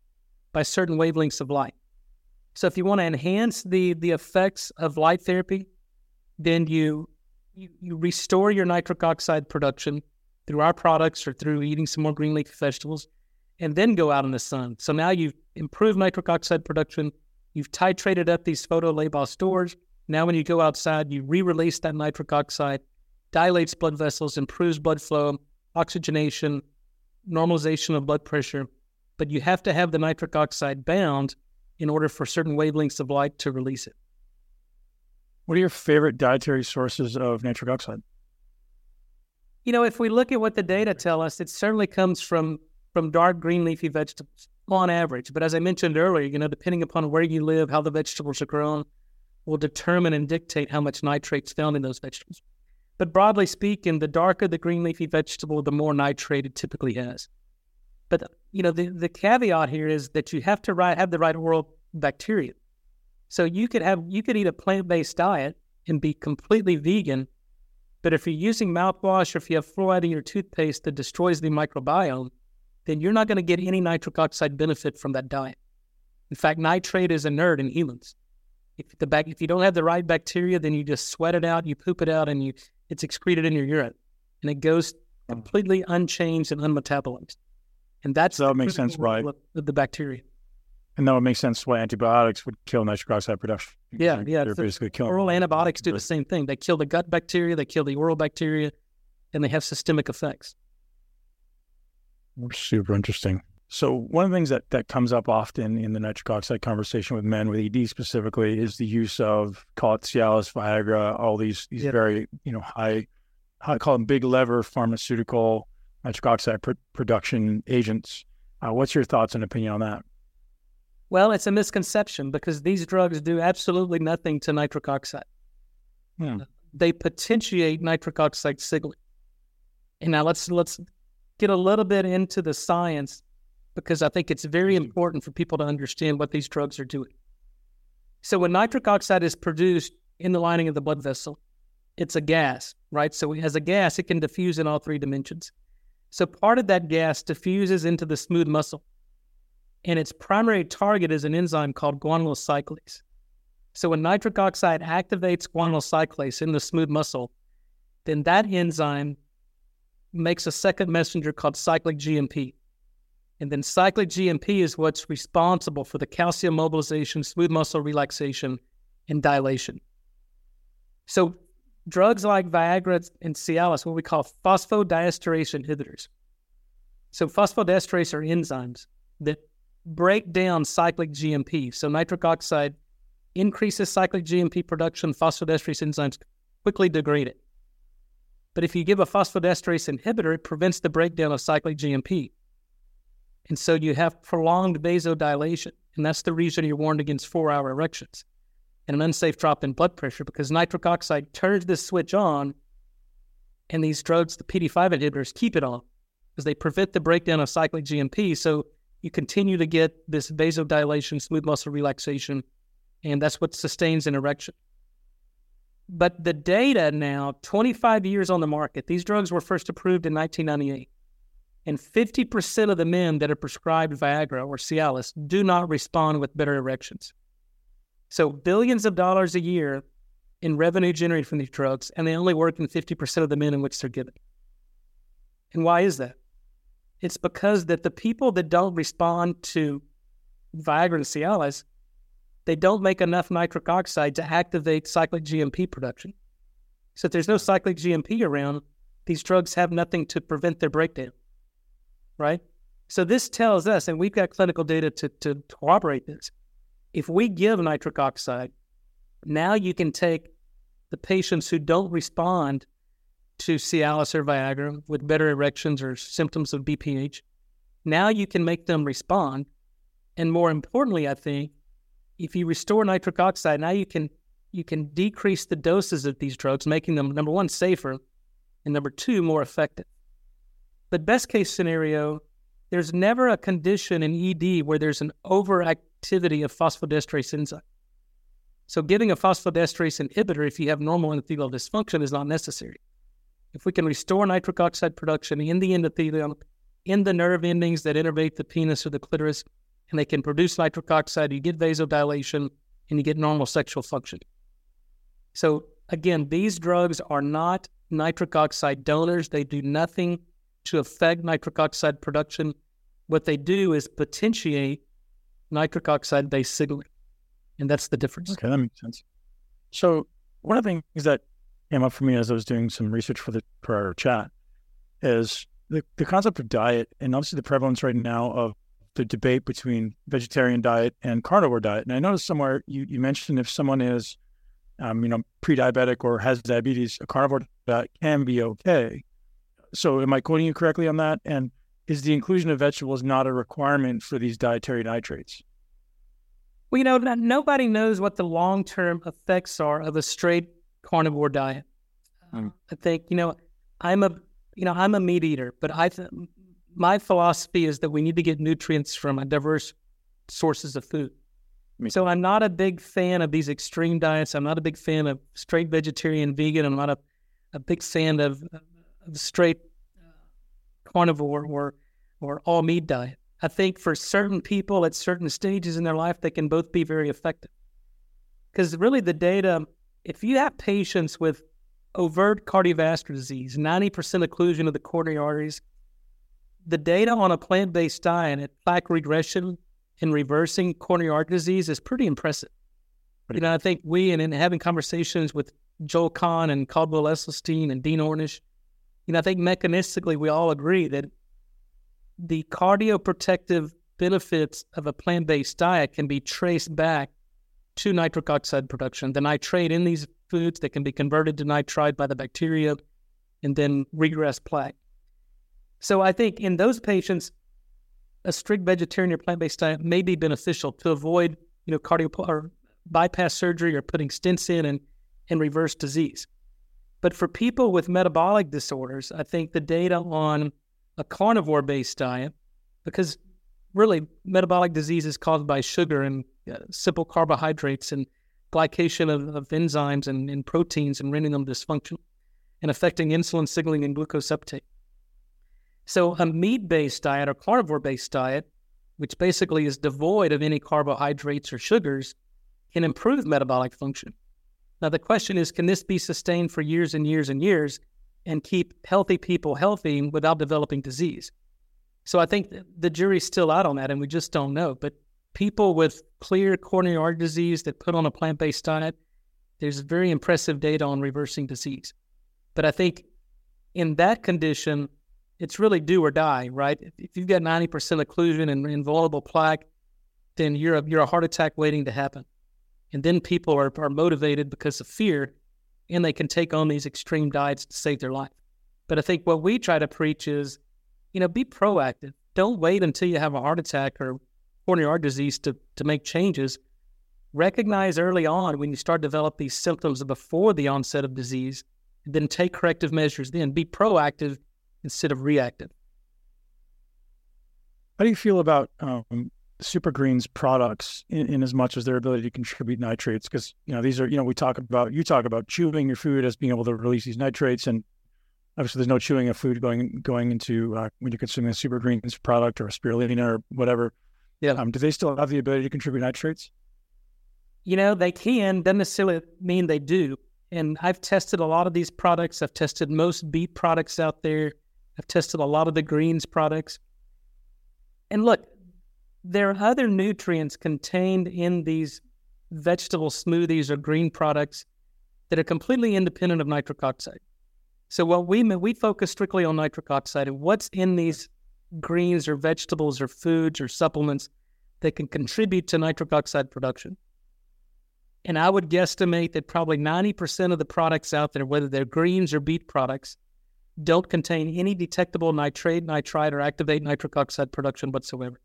by certain wavelengths of light. So if you want to enhance the, the effects of light therapy, then you, you, you restore your nitric oxide production through our products or through eating some more green leafy vegetables and then go out in the sun. So now you've improved nitric oxide production, you've titrated up these photolabile stores. Now, when you go outside, you re release that nitric oxide, dilates blood vessels, improves blood flow, oxygenation, normalization of blood pressure. But you have to have the nitric oxide bound in order for certain wavelengths of light to release it. What are your favorite dietary sources of nitric oxide? You know, if we look at what the data tell us, it certainly comes from from dark green leafy vegetables on average. But as I mentioned earlier, you know, depending upon where you live, how the vegetables are grown, will determine and dictate how much nitrate's found in those vegetables. But broadly speaking, the darker the green leafy vegetable, the more nitrate it typically has. But you know, the, the caveat here is that you have to right, have the right oral bacteria. So you could have you could eat a plant based diet and be completely vegan, but if you're using mouthwash or if you have fluoride in your toothpaste that destroys the microbiome, then you're not going to get any nitric oxide benefit from that diet. In fact, nitrate is inert in humans. If the bac- if you don't have the right bacteria, then you just sweat it out, you poop it out, and you it's excreted in your urine, and it goes completely unchanged and unmetabolized. And that's so that makes sense, right? The bacteria. And that would make sense why antibiotics would kill nitric oxide production. Yeah, yeah. They're basically killing oral antibiotics do the same thing. They kill the gut bacteria, they kill the oral bacteria, and they have systemic effects. Super interesting. So one of the things that, that comes up often in the nitric oxide conversation with men with ED specifically is the use of call it Cialis, Viagra, all these these very you know high, I call them big lever pharmaceutical nitric oxide pr- production agents. Uh, what's your thoughts and opinion on that? Well, it's a misconception because these drugs do absolutely nothing to nitric oxide. Hmm. They potentiate nitric oxide signaling. And now let's let's get a little bit into the science because I think it's very mm-hmm. important for people to understand what these drugs are doing. So when nitric oxide is produced in the lining of the blood vessel, it's a gas, right? So as a gas, it can diffuse in all three dimensions. So part of that gas diffuses into the smooth muscle, and its primary target is an enzyme called guanylyl cyclase. So when nitric oxide activates guanylyl cyclase in the smooth muscle, then that enzyme makes a second messenger called cyclic GMP. And then cyclic GMP is what's responsible for the calcium mobilization, smooth muscle relaxation, and dilation. So drugs like Viagra and Cialis, what we call phosphodiesterase inhibitors. So phosphodiesterase are enzymes that break down cyclic GMP. So nitric oxide increases cyclic GMP production, phosphodiesterase enzymes quickly degrade it. But if you give a phosphodiesterase inhibitor, it prevents the breakdown of cyclic GMP. And so you have prolonged vasodilation. And that's the reason you're warned against four hour erections and an unsafe drop in blood pressure because nitric oxide turns this switch on. And these drugs, the PD5 inhibitors, keep it on because they prevent the breakdown of cyclic GMP. So you continue to get this vasodilation, smooth muscle relaxation, and that's what sustains an erection. But the data now, 25 years on the market, these drugs were first approved in 1998. And 50% of the men that are prescribed Viagra or Cialis do not respond with better erections. So, billions of dollars a year in revenue generated from these drugs, and they only work in 50% of the men in which they're given. And why is that? It's because that the people that don't respond to Viagra and Cialis they don't make enough nitric oxide to activate cyclic GMP production. So if there's no cyclic GMP around, these drugs have nothing to prevent their breakdown, right? So this tells us, and we've got clinical data to, to corroborate this. If we give nitric oxide, now you can take the patients who don't respond to Cialis or Viagra with better erections or symptoms of BPH. Now you can make them respond. And more importantly, I think if you restore nitric oxide, now you can you can decrease the doses of these drugs, making them number one safer, and number two more effective. But best case scenario, there's never a condition in ED where there's an overactivity of phosphodiesterase enzyme. So giving a phosphodiesterase inhibitor if you have normal endothelial dysfunction is not necessary. If we can restore nitric oxide production in the endothelium, in the nerve endings that innervate the penis or the clitoris, and they can produce nitric oxide. You get vasodilation and you get normal sexual function. So, again, these drugs are not nitric oxide donors. They do nothing to affect nitric oxide production. What they do is potentiate nitric oxide based signaling. And that's the difference. Okay, that makes sense. So, one of the things that came up for me as I was doing some research for the prior chat is the, the concept of diet and obviously the prevalence right now of the debate between vegetarian diet and carnivore diet. And I noticed somewhere you, you mentioned if someone is, um, you know, pre-diabetic or has diabetes, a carnivore diet can be okay. So am I quoting you correctly on that? And is the inclusion of vegetables not a requirement for these dietary nitrates? Well, you know, nobody knows what the long-term effects are of a straight carnivore diet. Mm. I think, you know, I'm a, you know, I'm a meat eater, but I, th- my philosophy is that we need to get nutrients from diverse sources of food. So I'm not a big fan of these extreme diets. I'm not a big fan of straight vegetarian, vegan. I'm not a, a big fan of, of straight uh, carnivore or or all meat diet. I think for certain people at certain stages in their life, they can both be very effective. Because really, the data, if you have patients with overt cardiovascular disease, 90% occlusion of the coronary arteries, the data on a plant based diet at plaque regression and reversing coronary artery disease is pretty impressive. You know, I think we, and in having conversations with Joel Kahn and Caldwell Esselstyn and Dean Ornish, you know, I think mechanistically we all agree that the cardioprotective benefits of a plant based diet can be traced back to nitric oxide production. The nitrate in these foods that can be converted to nitrite by the bacteria and then regress plaque. So I think in those patients, a strict vegetarian or plant based diet may be beneficial to avoid, you know, cardio or bypass surgery or putting stents in and, and reverse disease. But for people with metabolic disorders, I think the data on a carnivore based diet, because really metabolic disease is caused by sugar and uh, simple carbohydrates and glycation of, of enzymes and, and, proteins and rendering them dysfunctional and affecting insulin signaling and glucose uptake. So, a meat based diet or carnivore based diet, which basically is devoid of any carbohydrates or sugars, can improve metabolic function. Now, the question is can this be sustained for years and years and years and keep healthy people healthy without developing disease? So, I think the jury's still out on that, and we just don't know. But people with clear coronary artery disease that put on a plant based diet, there's very impressive data on reversing disease. But I think in that condition, it's really do or die, right? If you've got 90% occlusion and invulnerable plaque, then you're a, you're a heart attack waiting to happen. And then people are, are motivated because of fear and they can take on these extreme diets to save their life. But I think what we try to preach is, you know, be proactive. Don't wait until you have a heart attack or coronary artery disease to, to make changes. Recognize early on when you start to develop these symptoms before the onset of disease, then take corrective measures then. Be proactive instead of reactive. How do you feel about um, Super Greens products in, in, as much as their ability to contribute nitrates? Because you know these are you know we talk about you talk about chewing your food as being able to release these nitrates, and obviously there's no chewing of food going going into uh, when you're consuming a Super Greens product or a spirulina or whatever. Yeah. Um, do they still have the ability to contribute nitrates? You know, they can. Doesn't necessarily mean they do. And I've tested a lot of these products. I've tested most beet products out there. I've tested a lot of the greens products. And look, there are other nutrients contained in these vegetable smoothies or green products that are completely independent of nitric oxide. So what we we focus strictly on nitric oxide and what's in these greens or vegetables or foods or supplements that can contribute to nitric oxide production. And I would guesstimate that probably 90% of the products out there, whether they're greens or beet products, don't contain any detectable nitrate, nitrite, or activate nitric oxide production whatsoever.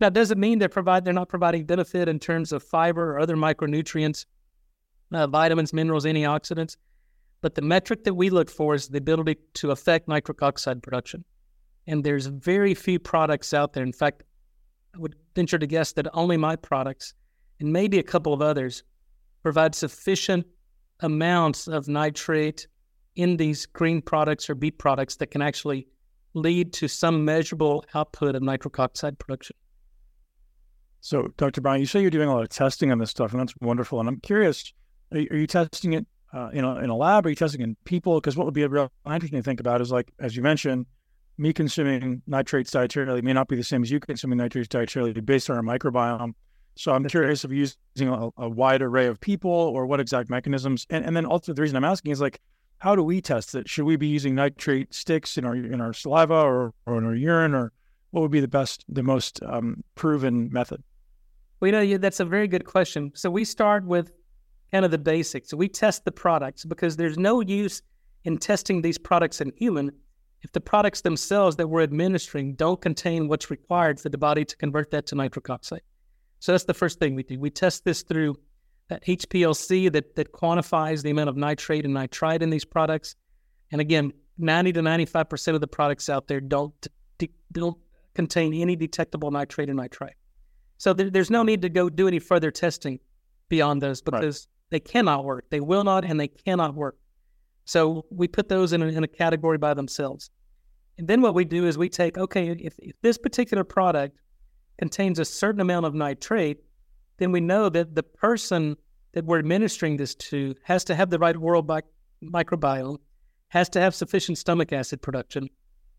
That doesn't mean they provide they're not providing benefit in terms of fiber or other micronutrients, uh, vitamins, minerals, antioxidants. But the metric that we look for is the ability to affect nitric oxide production. And there's very few products out there. In fact, I would venture to guess that only my products and maybe a couple of others provide sufficient amounts of nitrate in these green products or beet products that can actually lead to some measurable output of nitric oxide production. So, Dr. Brown, you say you're doing a lot of testing on this stuff, and that's wonderful. And I'm curious, are you, are you testing it uh, in, a, in a lab? Are you testing in people? Because what would be a real interesting to think about is like, as you mentioned, me consuming nitrates dietarily may not be the same as you consuming nitrates dietarily based on our microbiome. So I'm curious if you're using a, a, wide array of people or what exact mechanisms. And, and then also the reason I'm asking is like, how do we test it? Should we be using nitrate sticks in our in our saliva or, or in our urine, or what would be the best, the most um, proven method? Well, you know, that's a very good question. So we start with kind of the basics. We test the products because there's no use in testing these products in human if the products themselves that we're administering don't contain what's required for the body to convert that to nitric oxide. So that's the first thing we do. We test this through that HPLC that, that quantifies the amount of nitrate and nitrite in these products. And again, 90 to 95% of the products out there don't, don't contain any detectable nitrate and nitrite. So there, there's no need to go do any further testing beyond those because right. they cannot work. They will not and they cannot work. So we put those in a, in a category by themselves. And then what we do is we take, okay, if, if this particular product contains a certain amount of nitrate, then we know that the person that we're administering this to has to have the right oral bi- microbiome, has to have sufficient stomach acid production,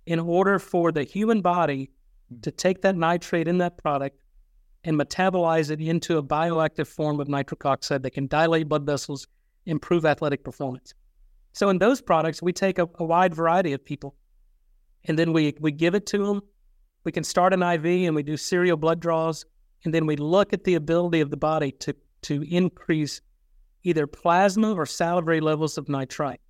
in order for the human body to take that nitrate in that product and metabolize it into a bioactive form of nitric oxide that can dilate blood vessels, improve athletic performance. So in those products, we take a, a wide variety of people and then we, we give it to them. We can start an IV and we do serial blood draws. And then we look at the ability of the body to, to increase either plasma or salivary levels of nitrite.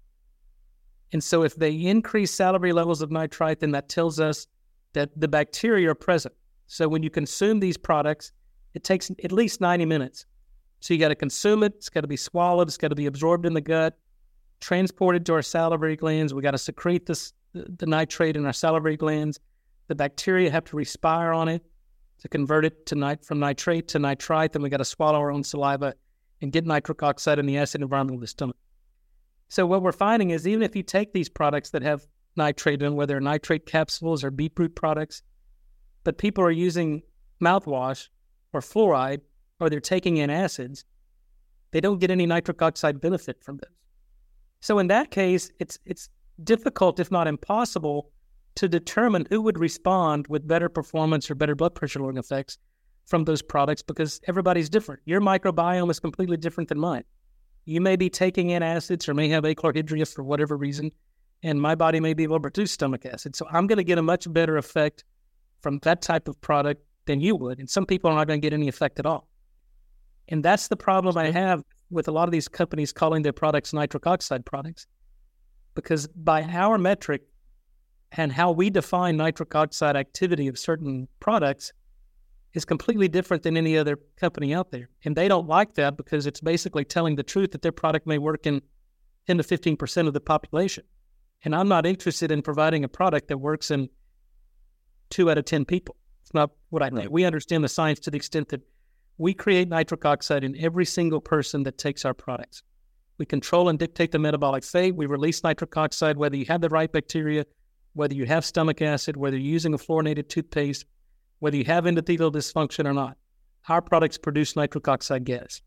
And so if they increase salivary levels of nitrite, then that tells us that the bacteria are present. So when you consume these products, it takes at least 90 minutes. So you got to consume it, it's got to be swallowed, it's got to be absorbed in the gut, transported to our salivary glands. We got to secrete this the nitrate in our salivary glands. The bacteria have to respire on it to convert it to nit- from nitrate to nitrite. Then we got to swallow our own saliva and get nitric oxide in the acid environment of the stomach. So what we're finding is even if you take these products that have nitrate in, whether nitrate capsules or beetroot products, but people are using mouthwash or fluoride or they're taking antacids, they don't get any nitric oxide benefit from this. So in that case, it's it's difficult, if not impossible, to determine who would respond with better performance or better blood pressure lowering effects from those products because everybody's different. Your microbiome is completely different than mine. You may be taking antacids or may have achlorhydria for whatever reason, and my body may be able to produce stomach acid. So I'm going to get a much better effect from that type of product than you would. And some people are not going to get any effect at all. And that's the problem I have with a lot of these companies calling their products nitric oxide products. Because by our metric and how we define nitric oxide activity of certain products, is completely different than any other company out there. And they don't like that because it's basically telling the truth that their product may work in 10 to 15% of the population. And I'm not interested in providing a product that works in two out of 10 people. It's not what I think. Right. We understand the science to the extent that we create nitric oxide in every single person that takes our products. We control and dictate the metabolic fate. We release nitric oxide whether you have the right bacteria, whether you have stomach acid, whether you're using a fluorinated toothpaste, whether you have endothelial dysfunction or not. Our products produce nitric oxide gas.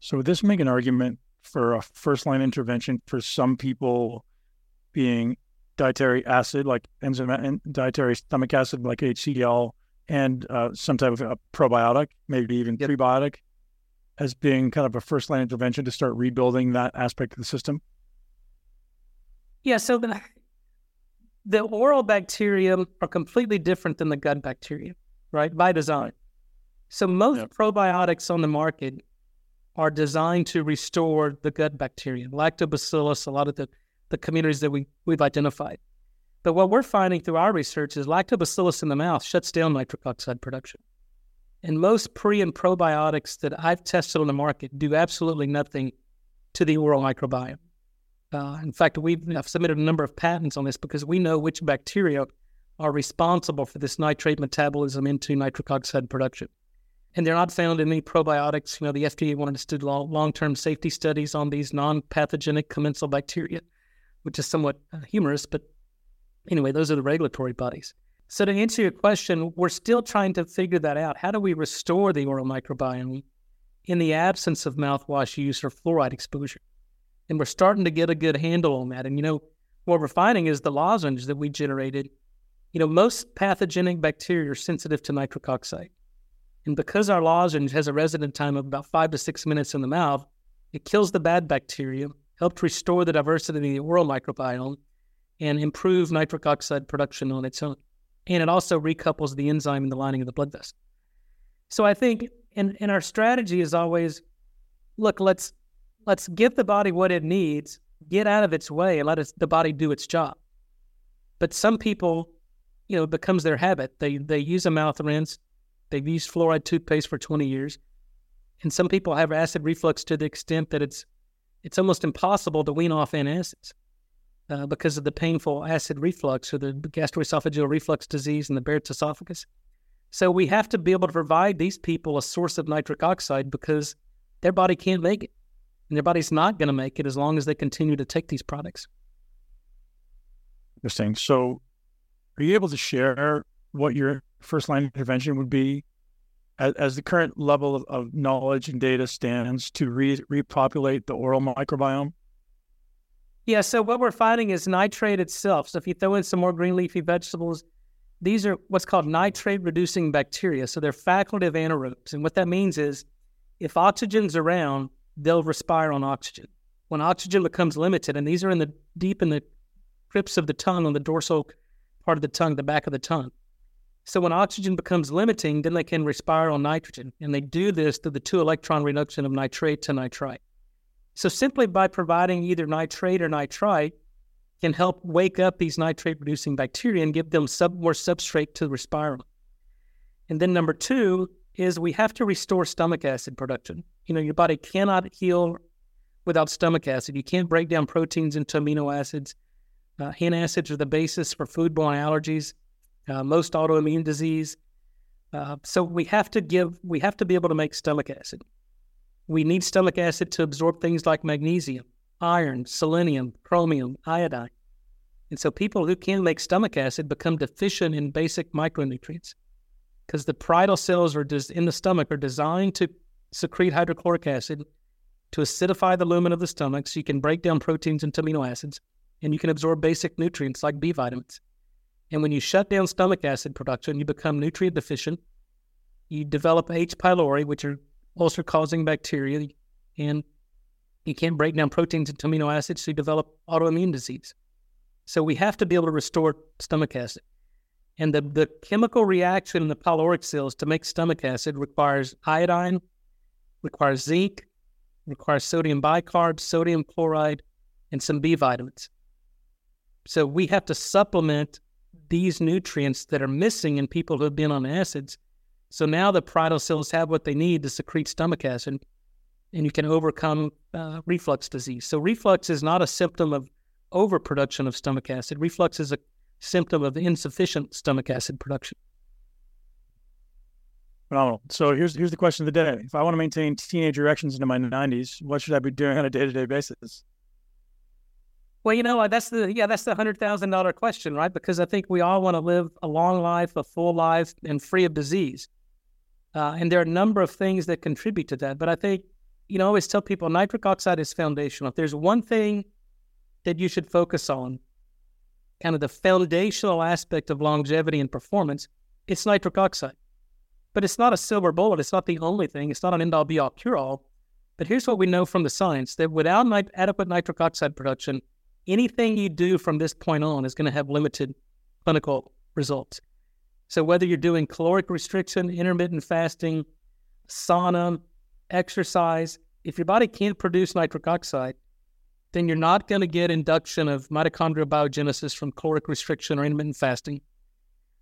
So, would this make an argument for a first line intervention for some people being dietary acid, like enzyme and dietary stomach acid, like HCl, and uh, some type of a probiotic, maybe even yep. prebiotic, as being kind of a first line intervention to start rebuilding that aspect of the system? Yeah. So, the, oral bacteria are completely different than the gut bacteria, right? By design. So most probiotics on the market are designed to restore the gut bacteria, lactobacillus, a lot of the, the communities that we, we've identified. But what we're finding through our research is lactobacillus in the mouth shuts down nitric oxide production. And most pre and probiotics that I've tested on the market do absolutely nothing to the oral microbiome. Uh, in fact, we've I've submitted a number of patents on this because we know which bacteria are responsible for this nitrate metabolism into nitric oxide production. And they're not found in any probiotics. You know, the FDA wanted us to do long term safety studies on these non pathogenic commensal bacteria, which is somewhat uh, humorous. But anyway, those are the regulatory bodies. So, to answer your question, we're still trying to figure that out. How do we restore the oral microbiome in the absence of mouthwash use or fluoride exposure? And we're starting to get a good handle on that. And, you know, what we're finding is the lozenge that we generated, you know, most pathogenic bacteria are sensitive to nitric oxide. And because our lozenge has a resident time of about five to six minutes in the mouth, it kills the bad bacteria, helped restore the diversity of the oral microbiome, and improve nitric oxide production on its own. And it also recouples the enzyme in the lining of the blood vessel. So I think, and, and our strategy is always look, let's let's give the body what it needs, get out of its way, and let the body do its job. But some people, you know, it becomes their habit. They they use a mouth rinse. They've used fluoride toothpaste for 20 years, and some people have acid reflux to the extent that it's it's almost impossible to wean off antacids uh, because of the painful acid reflux or the gastroesophageal reflux disease and the Barrett's esophagus. So we have to be able to provide these people a source of nitric oxide because their body can't make it and their body's not going to make it as long as they continue to take these products. Interesting. So, are you able to share what your first line intervention would be as, as the current level of, of, knowledge and data stands to re- repopulate the oral microbiome? Yeah, so what we're finding is nitrate itself. So if you throw in some more green leafy vegetables, these are what's called nitrate reducing bacteria. So they're facultative anaerobes. And what that means is if oxygen's around, they'll respire on oxygen. When oxygen becomes limited, and these are in the deep in the crypts of the tongue on the dorsal part of the tongue, the back of the tongue. So when oxygen becomes limiting, then they can respire on nitrogen. And they do this through the two electron reduction of nitrate to nitrite. So simply by providing either nitrate or nitrite can help wake up these nitrate producing bacteria and give them sub, more substrate to respire on. And then number two is we have to restore stomach acid production. You know, your body cannot heal without stomach acid. You can't break down proteins into amino acids. Uh, acids are the basis for foodborne allergies, uh, most autoimmune disease. Uh, so we have to give, we have to be able to make stomach acid. We need stomach acid to absorb things like magnesium, iron, selenium, chromium, iodine. And so people who can make stomach acid become deficient in basic micronutrients because the parietal cells are des- in the stomach are designed to secrete hydrochloric acid to acidify the lumen of the stomach so you can break down proteins into amino acids and you can absorb basic nutrients like B vitamins. And when you shut down stomach acid production, you become nutrient deficient. You develop H. pylori, which are ulcer causing bacteria, and you can't break down proteins into amino acids, so you develop autoimmune disease. So we have to be able to restore stomach acid. And the, the chemical reaction in the pyloric cells to make stomach acid requires iodine, requires zinc, requires sodium bicarb, sodium chloride, and some B vitamins. So we have to supplement these nutrients that are missing in people who have been on acids. So now the parietal cells have what they need to secrete stomach acid, and you can overcome uh, reflux disease. So reflux is not a symptom of overproduction of stomach acid. Reflux is a symptom of insufficient stomach acid production. Phenomenal. So here's here's the question of the day: If I want to maintain teenage erections into my 90s, what should I be doing on a day to day basis? Well, you know, that's the yeah, that's the hundred thousand dollar question, right? Because I think we all want to live a long life, a full life, and free of disease. Uh, and there are a number of things that contribute to that. But I think, you know, I always tell people nitric oxide is foundational. If there's one thing that you should focus on, kind of the foundational aspect of longevity and performance, it's nitric oxide. But it's not a silver bullet. It's not the only thing. It's not an end all be all cure all. But here's what we know from the science that without adequate nitric oxide production, anything you do from this point on is going to have limited clinical results. So whether you're doing caloric restriction, intermittent fasting, sauna, exercise, if your body can't produce nitric oxide, then you're not going to get induction of mitochondrial biogenesis from caloric restriction or intermittent fasting.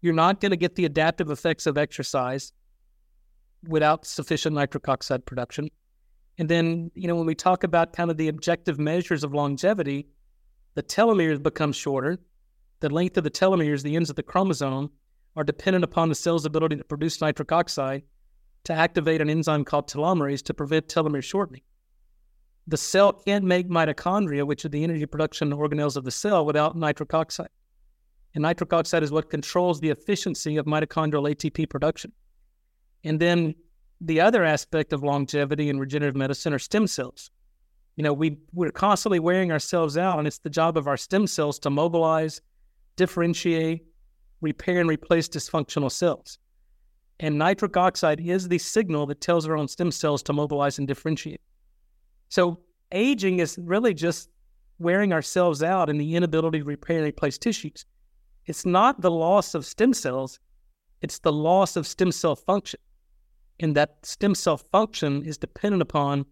You're not going to get the adaptive effects of exercise without sufficient nitric oxide production. And then, you know, when we talk about kind of the objective measures of longevity, the telomeres become shorter. The length of the telomeres, the ends of the chromosome, are dependent upon the cell's ability to produce nitric oxide to activate an enzyme called telomerase to prevent telomere shortening. The cell can't make mitochondria, which are the energy production organelles of the cell, without nitric oxide. And nitric oxide is what controls the efficiency of mitochondrial ATP production. And then the other aspect of longevity and regenerative medicine are stem cells you know, we we're constantly wearing ourselves out, and it's the job of our stem cells to mobilize, differentiate, repair, and replace dysfunctional cells. And nitric oxide is the signal that tells our own stem cells to mobilize and differentiate. So aging is really just wearing ourselves out and the inability to repair and replace tissues. It's not the loss of stem cells, it's the loss of stem cell function. And that stem cell function is dependent upon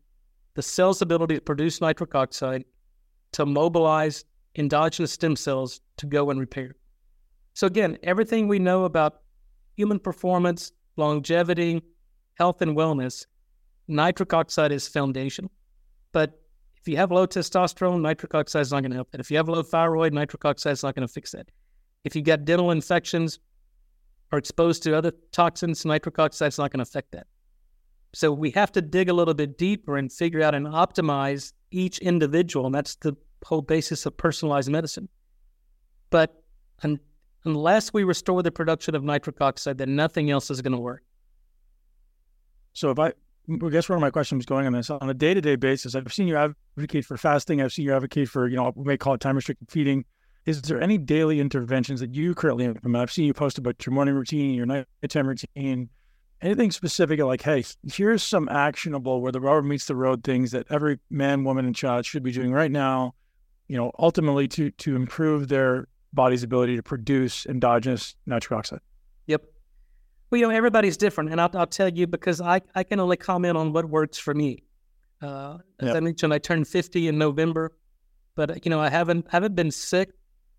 the cell's ability to produce nitric oxide to mobilize endogenous stem cells to go and repair. So, again, everything we know about human performance, longevity, health, and wellness, nitric oxide is foundation. But if you have low testosterone, nitric oxide is not going to help that. If you have low thyroid, nitric oxide is not going to fix that. If you got dental infections or exposed to other toxins, nitric oxide is not going to affect that. So we have to dig a little bit deeper and figure out and optimize each individual. And that's the whole basis of personalized medicine. But un- unless we restore the production of nitric oxide, then nothing else is going to work. So if I I guess where my question was going on this on a day to day basis, I've seen you advocate for fasting. I've seen you advocate for, you know, we may call it time restricted feeding. Is there any daily interventions that you currently implement? I've seen you post about your morning routine, your nighttime routine, anything specific like, hey, here's some actionable where the rubber meets the road things that every man, woman, and child should be doing right now, you know, ultimately to to improve their body's ability to produce endogenous nitric oxide. Yep. Well, you know, everybody's different, and I'll, I'll tell you because I, I can only comment on what works for me. Uh, as yep. I mentioned, I turned 50 in November, but you know, I haven't haven't been sick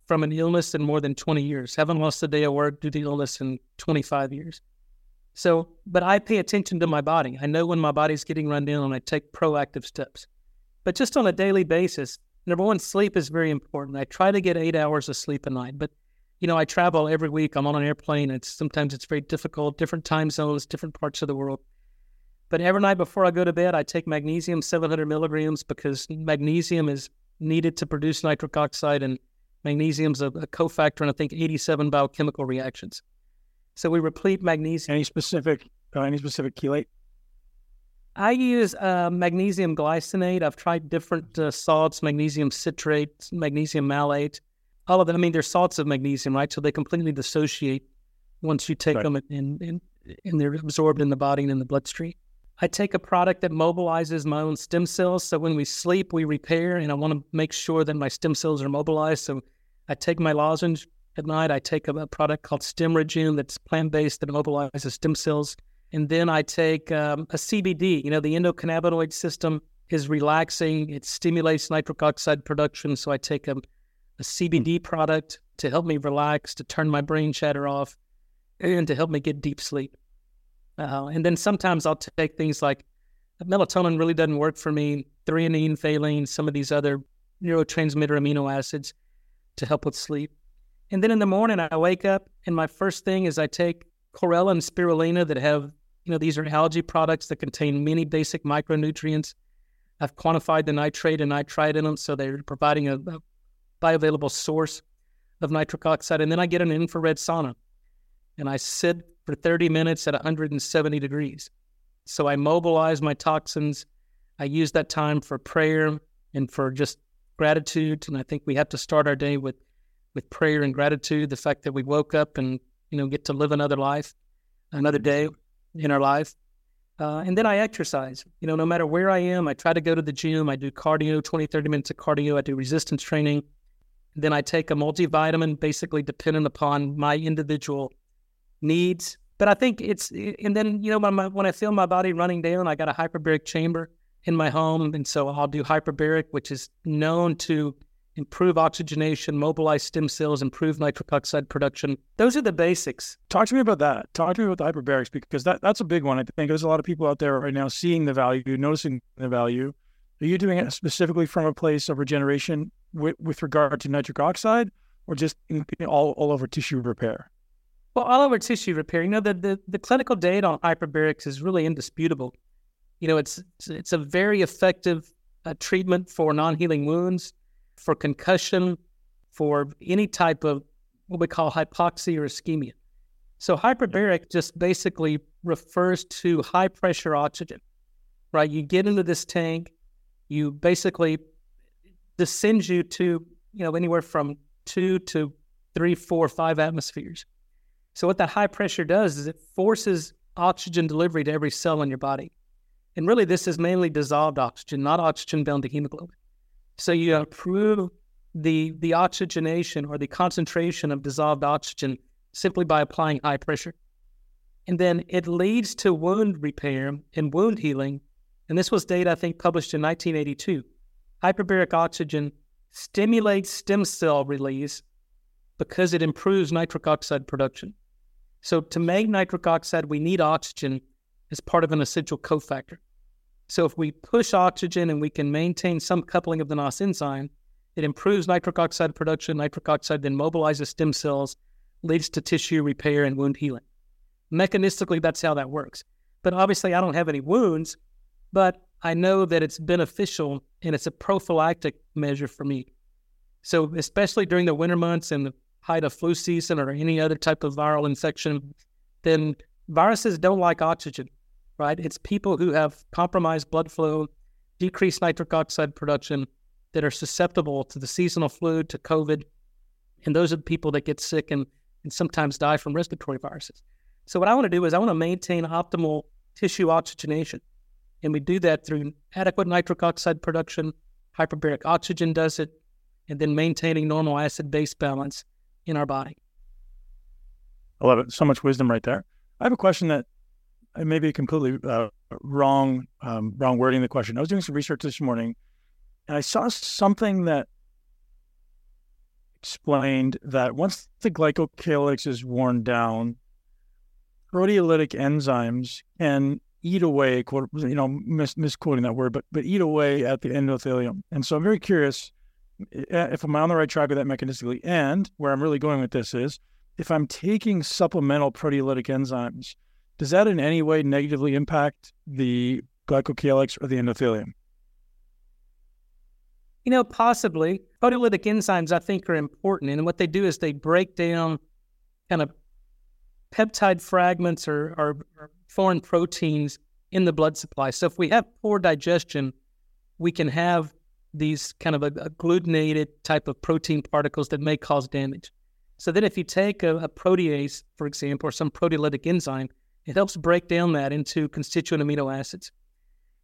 from an illness in more than 20 years. Haven't lost a day of work due to illness in 25 years. So, but I pay attention to my body. I know when my body's getting run down and I take proactive steps. But just on a daily basis, number one, sleep is very important. I try to get eight hours of sleep a night, but you know, I travel every week. I'm on an airplane. It's sometimes it's very difficult, different time zones, different parts of the world. But every night before I go to bed, I take magnesium 700 milligrams because magnesium is needed to produce nitric oxide, and magnesium's a, a cofactor in I think 87 biochemical reactions. So we replete magnesium. Any specific uh, any specific chelate? I use uh, magnesium glycinate. I've tried different uh, salts, magnesium citrate, magnesium malate all of them. I mean, they're salts of magnesium, right? So they completely dissociate once you take right. them and, and, and they're absorbed in the body and in the bloodstream. I take a product that mobilizes my own stem cells. So when we sleep, we repair, and I want to make sure that my stem cells are mobilized. So I take my lozenge at night. I take a, a product called StemRegen that's plant based that mobilizes stem cells. And then I take um, a CBD. You know, the endocannabinoid system is relaxing, it stimulates nitric oxide production. So I take a a CBD product to help me relax, to turn my brain chatter off, and to help me get deep sleep. Uh, and then sometimes I'll take things like melatonin really doesn't work for me, threonine, valine, some of these other neurotransmitter amino acids to help with sleep. And then in the morning, I wake up and my first thing is I take chlorella and spirulina that have, you know, these are algae products that contain many basic micronutrients. I've quantified the nitrate and nitrite in them, so they're providing a, a bioavailable source of nitric oxide. And then I get an infrared sauna and I sit for 30 minutes at 170 degrees. So I mobilize my toxins. I use that time for prayer and for just gratitude. And I think we have to start our day with, with prayer and gratitude. The fact that we woke up and, you know, get to live another life, another day in our life. Uh, and then I exercise. You know, no matter where I am, I try to go to the gym. I do cardio, 20, 30 minutes of cardio. I do resistance training. Then I take a multivitamin, basically dependent upon my individual needs. But I think it's, and then, you know, when, my, when I feel my body running down, I got a hyperbaric chamber in my home. And so I'll do hyperbaric, which is known to improve oxygenation, mobilize stem cells, improve nitric oxide production. Those are the basics. Talk to me about that. Talk to me about the hyperbarics because that, that's a big one. I think there's a lot of people out there right now seeing the value, noticing the value. Are you doing it specifically from a place of regeneration with, with regard to nitric oxide or just in, in all, all over tissue repair? Well, all over tissue repair. You know, the, the, the clinical data on hyperbarics is really indisputable. You know, it's it's a very effective uh, treatment for non-healing wounds, for concussion, for any type of what we call hypoxia or ischemia. So hyperbaric just basically refers to high pressure oxygen, right? You get into this tank, you basically this sends you to you know anywhere from two to three, four, five atmospheres. So what that high pressure does is it forces oxygen delivery to every cell in your body. And really, this is mainly dissolved oxygen, not oxygen bound to hemoglobin. So you improve the the oxygenation or the concentration of dissolved oxygen simply by applying high pressure. And then it leads to wound repair and wound healing. And this was data I think published in 1982 hyperbaric oxygen stimulates stem cell release because it improves nitric oxide production. So, to make nitric oxide, we need oxygen as part of an essential cofactor. So, if we push oxygen and we can maintain some coupling of the NOS enzyme, it improves nitric oxide production. Nitric oxide then mobilizes stem cells, leads to tissue repair and wound healing. Mechanistically, that's how that works. But obviously, I don't have any wounds, but I know that it's beneficial and it's a prophylactic measure for me. So, especially during the winter months and the height of flu season or any other type of viral infection, then viruses don't like oxygen. Right? It's people who have compromised blood flow, decreased nitric oxide production that are susceptible to the seasonal flu, to COVID. And those are the people that get sick and, and sometimes die from respiratory viruses. So, what I want to do is I want to maintain optimal tissue oxygenation. And we do that through adequate nitric oxide production, hyperbaric oxygen does it, and then maintaining normal acid base balance in our body. I love it. So much wisdom right there. I have a question that I may be completely uh, wrong, um, wrong wording the question. I was doing some research this morning, and I saw something that explained that once the glycocalyx is worn down, proteolytic enzymes can eat away, quote, you know, mis- misquoting that word, but but eat away at the endothelium. And so I'm very curious if I'm on the right track with that mechanistically. And where I'm really going with this is if I'm taking supplemental proteolytic enzymes, does that in any way negatively impact the glycocalyx or the endothelium? You know, possibly. Proteolytic enzymes, I think, are important. And what they do is they break down kind of peptide fragments or, or, or foreign proteins in the blood supply. So if we have poor digestion, we can have these kind of agglutinated type of protein particles that may cause damage. So then if you take a, a protease, for example, or some proteolytic enzyme, it helps break down that into constituent amino acids.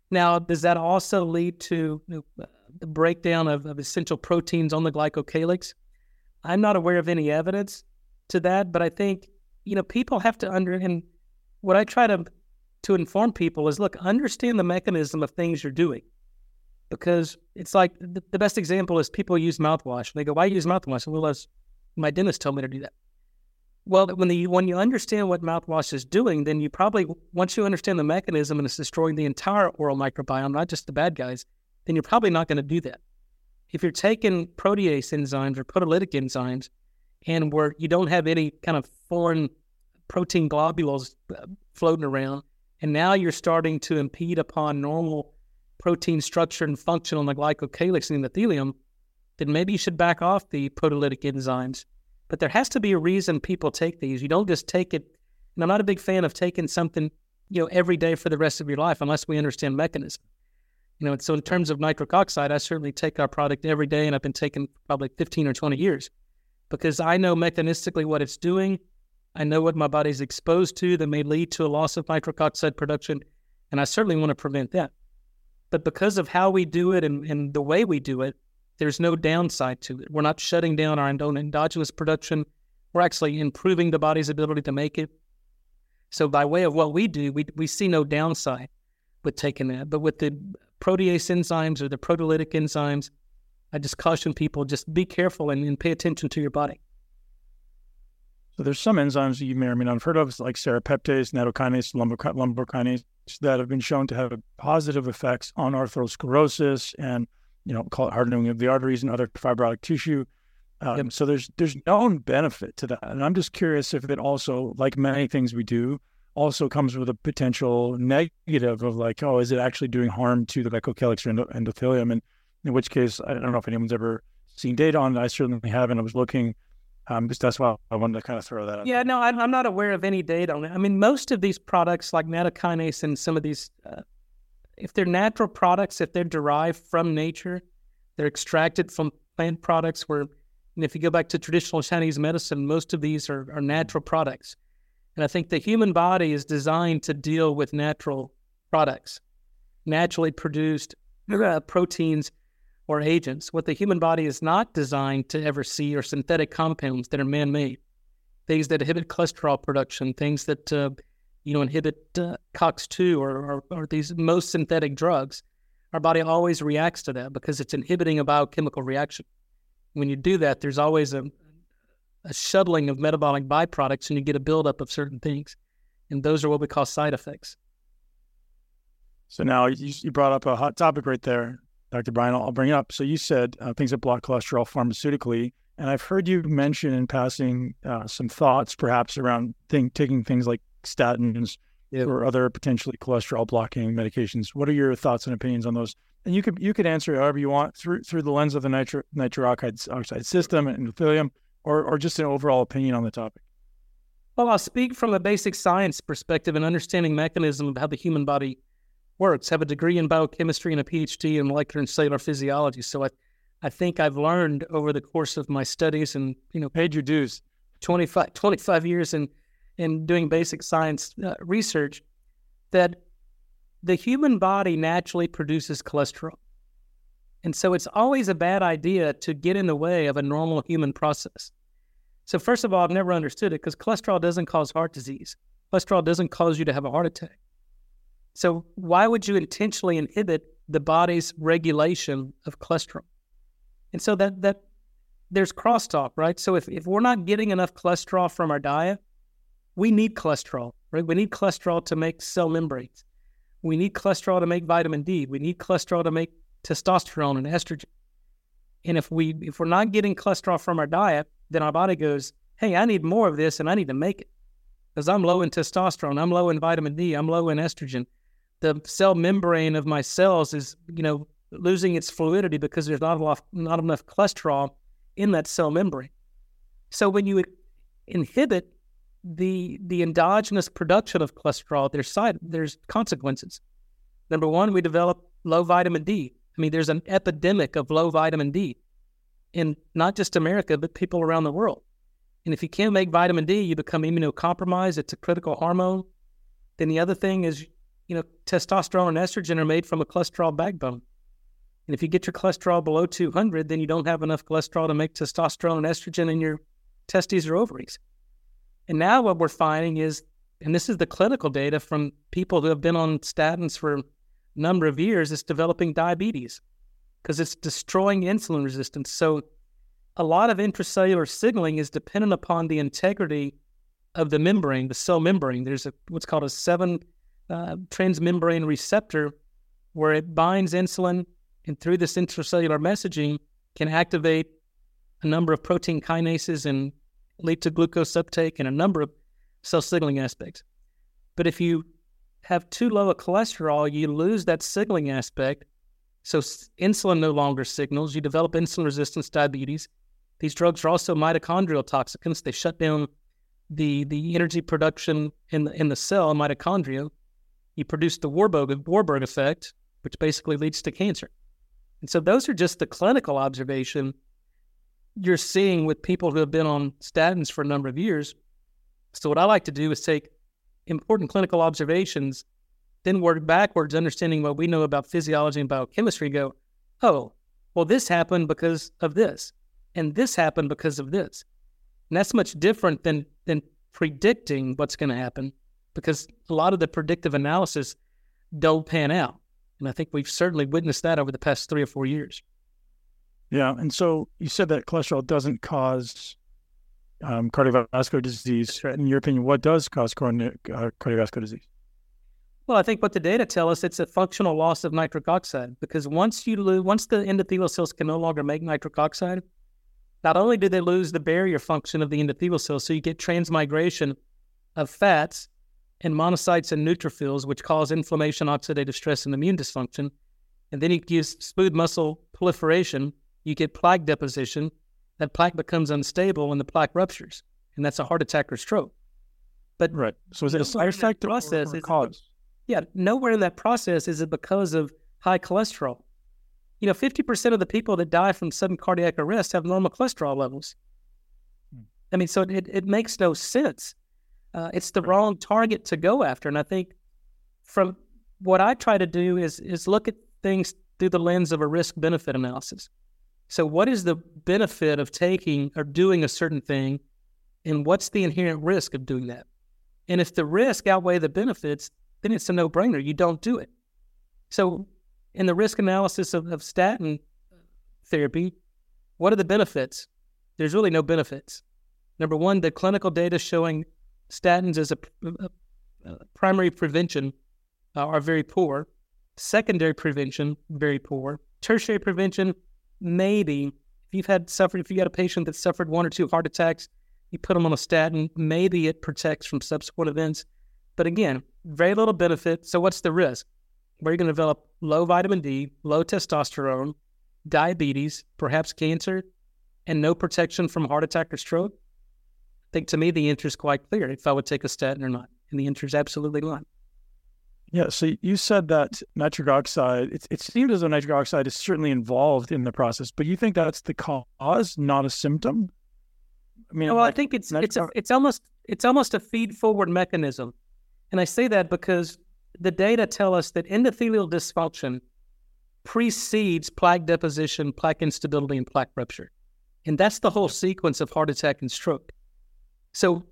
Now, does that also lead to you know, uh, the breakdown of, of essential proteins on the glycocalyx? I'm not aware of any evidence to that, but I think you know people have to under and what I try to to inform people is look, understand the mechanism of things you're doing, because it's like the, the best example is people use mouthwash. They go, "Why use mouthwash?" Well, as my dentist told me to do that. Well, when the when you understand what mouthwash is doing, then you probably once you understand the mechanism and it's destroying the entire oral microbiome, not just the bad guys, then you're probably not going to do that. If you're taking protease enzymes or proteolytic enzymes, and where you don't have any kind of foreign protein globules uh, floating around, and now you're starting to impede upon normal protein structure and function on the glycocalyx and the endothelium, then maybe you should back off the proteolytic enzymes but there has to be a reason people take these. You don't just take it. And I'm not a big fan of taking something, you know, every day for the rest of your life unless we understand mechanism. You know, so in terms of nitric oxide, I certainly take our product every day, and I've been taking probably 15 or 20 years because I know mechanistically what it's doing. I know what my body's exposed to that may lead to a loss of nitric oxide production, and I certainly want to prevent that. But because of how we do it and, and the way we do it, there's no downside to it. We're not shutting down our endogenous production. We're actually improving the body's ability to make it. So by way of what we do, we, we see no downside with taking that. But with the protease enzymes or the proteolytic enzymes, I just caution people just be careful and, and pay attention to your body. So there's some enzymes that you may or may not have heard of, like serrapeptase, nattokinase, lumbrokinase, that have been shown to have positive effects on atherosclerosis and you know, call it hardening of the arteries and other fibrotic tissue. Um, yep. So there's there's known benefit to that, and I'm just curious if it also, like many things we do, also comes with a potential negative of like, oh, is it actually doing harm to the glycocalyx or endothelium? And in which case, I don't know if anyone's ever seen data on it. I certainly haven't. I was looking, um, because that's why I wanted to kind of throw that out. Yeah, no, I'm not aware of any data on it. I mean, most of these products, like nattokinase and some of these uh, if they're natural products, if they're derived from nature, they're extracted from plant products. Where, and if you go back to traditional Chinese medicine, most of these are, are natural products. And I think the human body is designed to deal with natural products, naturally produced uh, proteins or agents. What the human body is not designed to ever see are synthetic compounds that are man made, things that inhibit cholesterol production, things that uh, you know, inhibit uh, COX2 or, or, or, these most synthetic drugs, our body always reacts to that because it's inhibiting a biochemical reaction. When you do that, there's always a, a shuttling of metabolic byproducts and you get a buildup of certain things. And those are what we call side effects. So now you, you brought up a hot topic right there, Dr. Bryan. I'll bring it up. So you said uh, things that block cholesterol pharmaceutically. And I've heard you mention in passing uh, some thoughts, perhaps around think, taking things like statins yep. or other potentially cholesterol blocking medications. What are your thoughts and opinions on those? And you could you could answer however you want through through the lens of the nitro, nitric oxide system and endothelium, or or just an overall opinion on the topic. Well, I'll speak from a basic science perspective and understanding mechanism of how the human body works. I have a degree in biochemistry and a PhD in molecular and cellular physiology. So I, I think I've learned over the course of my studies and, you know, paid your dues. 25, 25 years in, in doing basic science uh, research that the human body naturally produces cholesterol. And so it's always a bad idea to get in the way of a normal human process. So, first of all, I've never understood it because cholesterol doesn't cause heart disease. Cholesterol doesn't cause you to have a heart attack. So, why would you intentionally inhibit the body's regulation of cholesterol? And so that that there's crosstalk, right? So if, if we're not getting enough cholesterol from our diet, we need cholesterol, right? We need cholesterol to make cell membranes. We need cholesterol to make vitamin D. We need cholesterol to make testosterone and estrogen. And if we if we're not getting cholesterol from our diet, then our body goes, "Hey, I need more of this, and I need to make it because I'm low in testosterone, I'm low in vitamin D, I'm low in estrogen. The cell membrane of my cells is, you know, losing its fluidity because there's not enough not enough cholesterol in that cell membrane. So when you inhibit the the endogenous production of cholesterol, there's side there's consequences. Number one, we develop low vitamin D. I mean, there's an epidemic of low vitamin D in not just America, but people around the world. And if you can't make vitamin D, you become immunocompromised. It's a critical hormone. Then the other thing is, you know, testosterone and estrogen are made from a cholesterol backbone. And if you get your cholesterol below 200, then you don't have enough cholesterol to make testosterone and estrogen in your testes or ovaries. And now what we're finding is, and this is the clinical data from people who have been on statins for a number of years, is developing diabetes because it's destroying insulin resistance. So a lot of intracellular signaling is dependent upon the integrity of the membrane, the cell membrane. There's a what's called a seven uh, transmembrane receptor where it binds insulin and through this intracellular messaging can activate a number of protein kinases and lead to glucose uptake and a number of cell signaling aspects. But if you have too low a cholesterol, you lose that signaling aspect. So insulin no longer signals. You develop insulin resistance diabetes. These drugs are also mitochondrial toxicants. They shut down the the energy production in the in the cell mitochondria. You produce the Warburg Warburg effect, which basically leads to cancer. And so those are just the clinical observation you're seeing with people who have been on statins for a number of years. So what I like to do is take important clinical observations, then work backwards, understanding what we know about physiology and biochemistry, go, oh, well, this happened because of this, and this happened because of this. And that's much different than than predicting what's going to happen, because a lot of the predictive analysis don't pan out. And I think we've certainly witnessed that over the past three or four years. Yeah. And so you said that cholesterol doesn't cause um, cardiovascular disease. In your opinion, what does cause uh, cardiovascular disease? Well, I think what the data tell us, it's a functional loss of nitric oxide because once you lose, once the endothelial cells can no longer make nitric oxide, not only do they lose the barrier function of the endothelial cells, so you get transmigration of fats and monocytes and neutrophils, which cause inflammation, oxidative stress, and immune dysfunction. And then you use smooth muscle proliferation, you get plaque deposition. That plaque becomes unstable and the plaque ruptures, and that's a heart attack or stroke. But right, so is it a side effect process? Or, or cause? yeah, nowhere in that process is it because of high cholesterol. You know, fifty percent of the people that die from sudden cardiac arrest have normal cholesterol levels. Hmm. I mean, so it, it makes no sense uh, it's the wrong target to go after. And I think from what I try to do is is look at things through the lens of a risk benefit analysis. So, what is the benefit of taking or doing a certain thing, and what's the inherent risk of doing that? And if the risk outweigh the benefits, then it's a no brainer. You don't do it. So, in the risk analysis of, of statin therapy, what are the benefits? There's really no benefits. Number one, the clinical data showing statins as a, a, a primary prevention uh, are very poor. Secondary prevention, very poor. Tertiary prevention, maybe. If you've had suffered, if you got a patient that suffered one or two heart attacks, you put them on a statin, maybe it protects from subsequent events. But again, very little benefit. So what's the risk? You're going to develop low vitamin D, low testosterone, diabetes, perhaps cancer, and no protection from heart attack or stroke. I think to me the answer is quite clear if I would take a statin or not. And the answer is absolutely not. Yeah. So you said that nitric oxide, it, it seems as though nitric oxide is certainly involved in the process, but you think that's the cause, not a symptom? I mean, well, I think it's it's a, it's almost it's almost a feed forward mechanism, and I say that because the data tell us that endothelial dysfunction precedes plaque deposition, plaque instability, and plaque rupture, and that's the whole sequence of heart attack and stroke. So,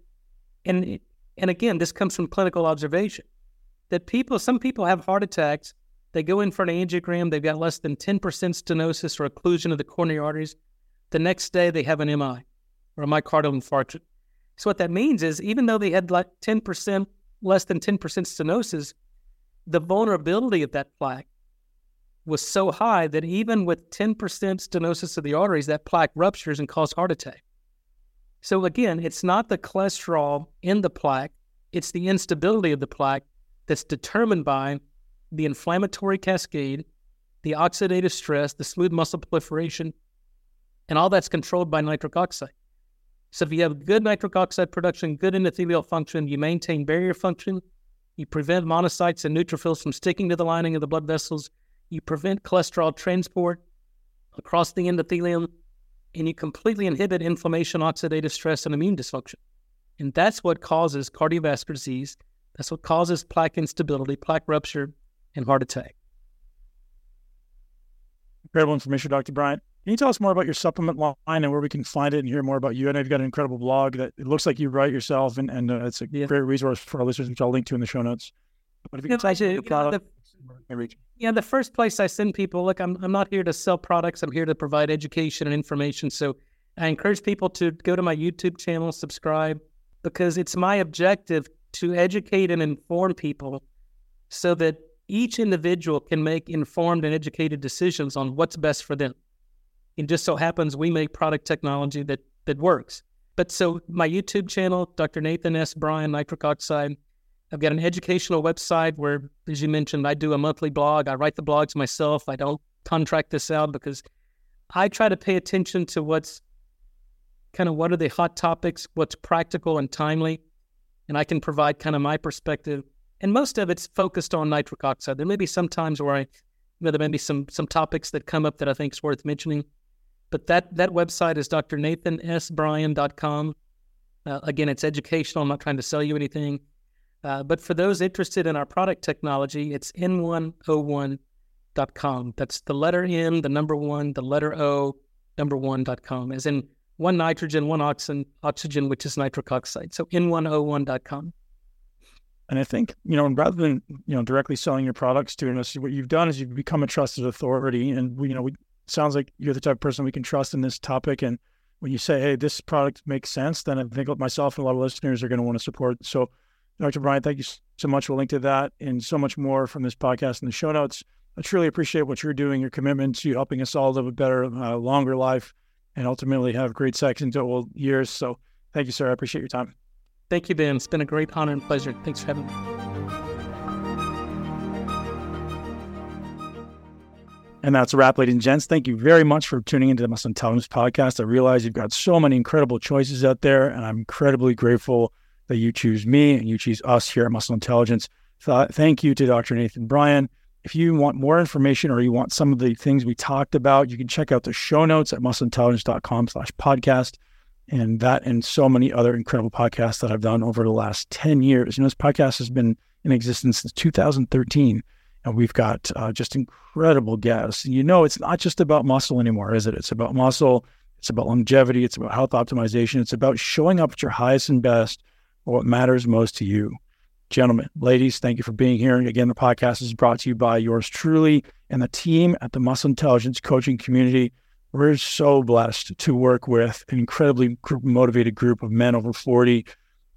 and and again, this comes from clinical observation that people, some people have heart attacks. They go in for an angiogram. They've got less than 10% stenosis or occlusion of the coronary arteries. The next day, they have an MI or a myocardial infarction. So what that means is, even though they had like 10%, less than 10% stenosis, the vulnerability of that plaque was so high that even with 10% stenosis of the arteries, that plaque ruptures and causes heart attack. So again, it's not the cholesterol in the plaque, it's the instability of the plaque that's determined by the inflammatory cascade, the oxidative stress, the smooth muscle proliferation, and all that's controlled by nitric oxide. So if you have good nitric oxide production, good endothelial function, you maintain barrier function, you prevent monocytes and neutrophils from sticking to the lining of the blood vessels, you prevent cholesterol transport across the endothelium, and you completely inhibit inflammation, oxidative stress, and immune dysfunction. And that's what causes cardiovascular disease. That's what causes plaque instability, plaque rupture, and heart attack. Incredible information, Dr. Bryan. Can you tell us more about your supplement line and where we can find it and hear more about you? I know you've got an incredible blog that it looks like you write yourself, and, and uh, it's a yeah. great resource for our listeners, which I'll link to in the show notes. But if you you know, product, the, yeah, the first place I send people, look, I'm, I'm not here to sell products. I'm here to provide education and information. So I encourage people to go to my YouTube channel, subscribe, because it's my objective to educate and inform people so that each individual can make informed and educated decisions on what's best for them. It just so happens we make product technology that that works. But so my YouTube channel, Dr. Nathan S. Bryan, nitric oxide. I've got an educational website where, as you mentioned, I do a monthly blog. I write the blogs myself. I don't contract this out because I try to pay attention to what's kind of what are the hot topics, what's practical and timely, and I can provide kind of my perspective. And most of it's focused on nitric oxide. There may be some times where I, you know, there may be some some topics that come up that I think is worth mentioning. But that that website is drnathansbryan.com. Uh, again, it's educational. I'm not trying to sell you anything. Uh, but for those interested in our product technology, it's n1o1.com. That's the letter N, the number one, the letter O, number one.com, as in one nitrogen, one oxygen, oxygen, which is nitric oxide. So n1o1.com. And I think, you know, rather than, you know, directly selling your products to us, what you've done is you've become a trusted authority. And, we, you know, we, sounds like you're the type of person we can trust in this topic. And when you say, hey, this product makes sense, then I think myself and a lot of listeners are going to want to support. So, Dr. Bryan, thank you so much. We'll link to that and so much more from this podcast in the show notes. I truly appreciate what you're doing, your commitment to helping us all live a better, uh, longer life, and ultimately have great sex into old years. So, thank you, sir. I appreciate your time. Thank you, Ben. It's been a great honor and pleasure. Thanks for having me. And that's a wrap, ladies and gents. Thank you very much for tuning into the Muscle Intelligence Podcast. I realize you've got so many incredible choices out there, and I'm incredibly grateful that you choose me and you choose us here at Muscle Intelligence. Thank you to Dr. Nathan Bryan. If you want more information or you want some of the things we talked about, you can check out the show notes at muscleintelligence.com slash podcast. And that and so many other incredible podcasts that I've done over the last 10 years. You know, this podcast has been in existence since 2013 and we've got uh, just incredible guests. You know, it's not just about muscle anymore, is it? It's about muscle. It's about longevity. It's about health optimization. It's about showing up at your highest and best for what matters most to you. Gentlemen, ladies, thank you for being here. And again, the podcast is brought to you by yours truly and the team at the Muscle Intelligence Coaching Community. We're so blessed to work with an incredibly motivated group of men over 40.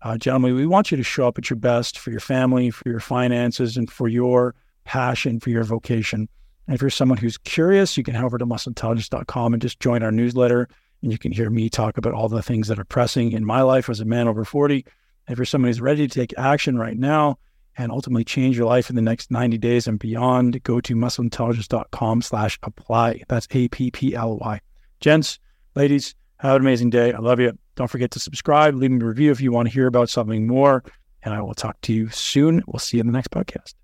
Uh, gentlemen, we want you to show up at your best for your family, for your finances, and for your passion for your vocation. And if you're someone who's curious, you can head over to muscleintelligence.com and just join our newsletter. And you can hear me talk about all the things that are pressing in my life as a man over 40. And if you're someone who's ready to take action right now and ultimately change your life in the next 90 days and beyond, go to muscleintelligence.com slash apply. That's A-P-P-L-Y. Gents, ladies, have an amazing day. I love you. Don't forget to subscribe, leave me a review if you want to hear about something more. And I will talk to you soon. We'll see you in the next podcast.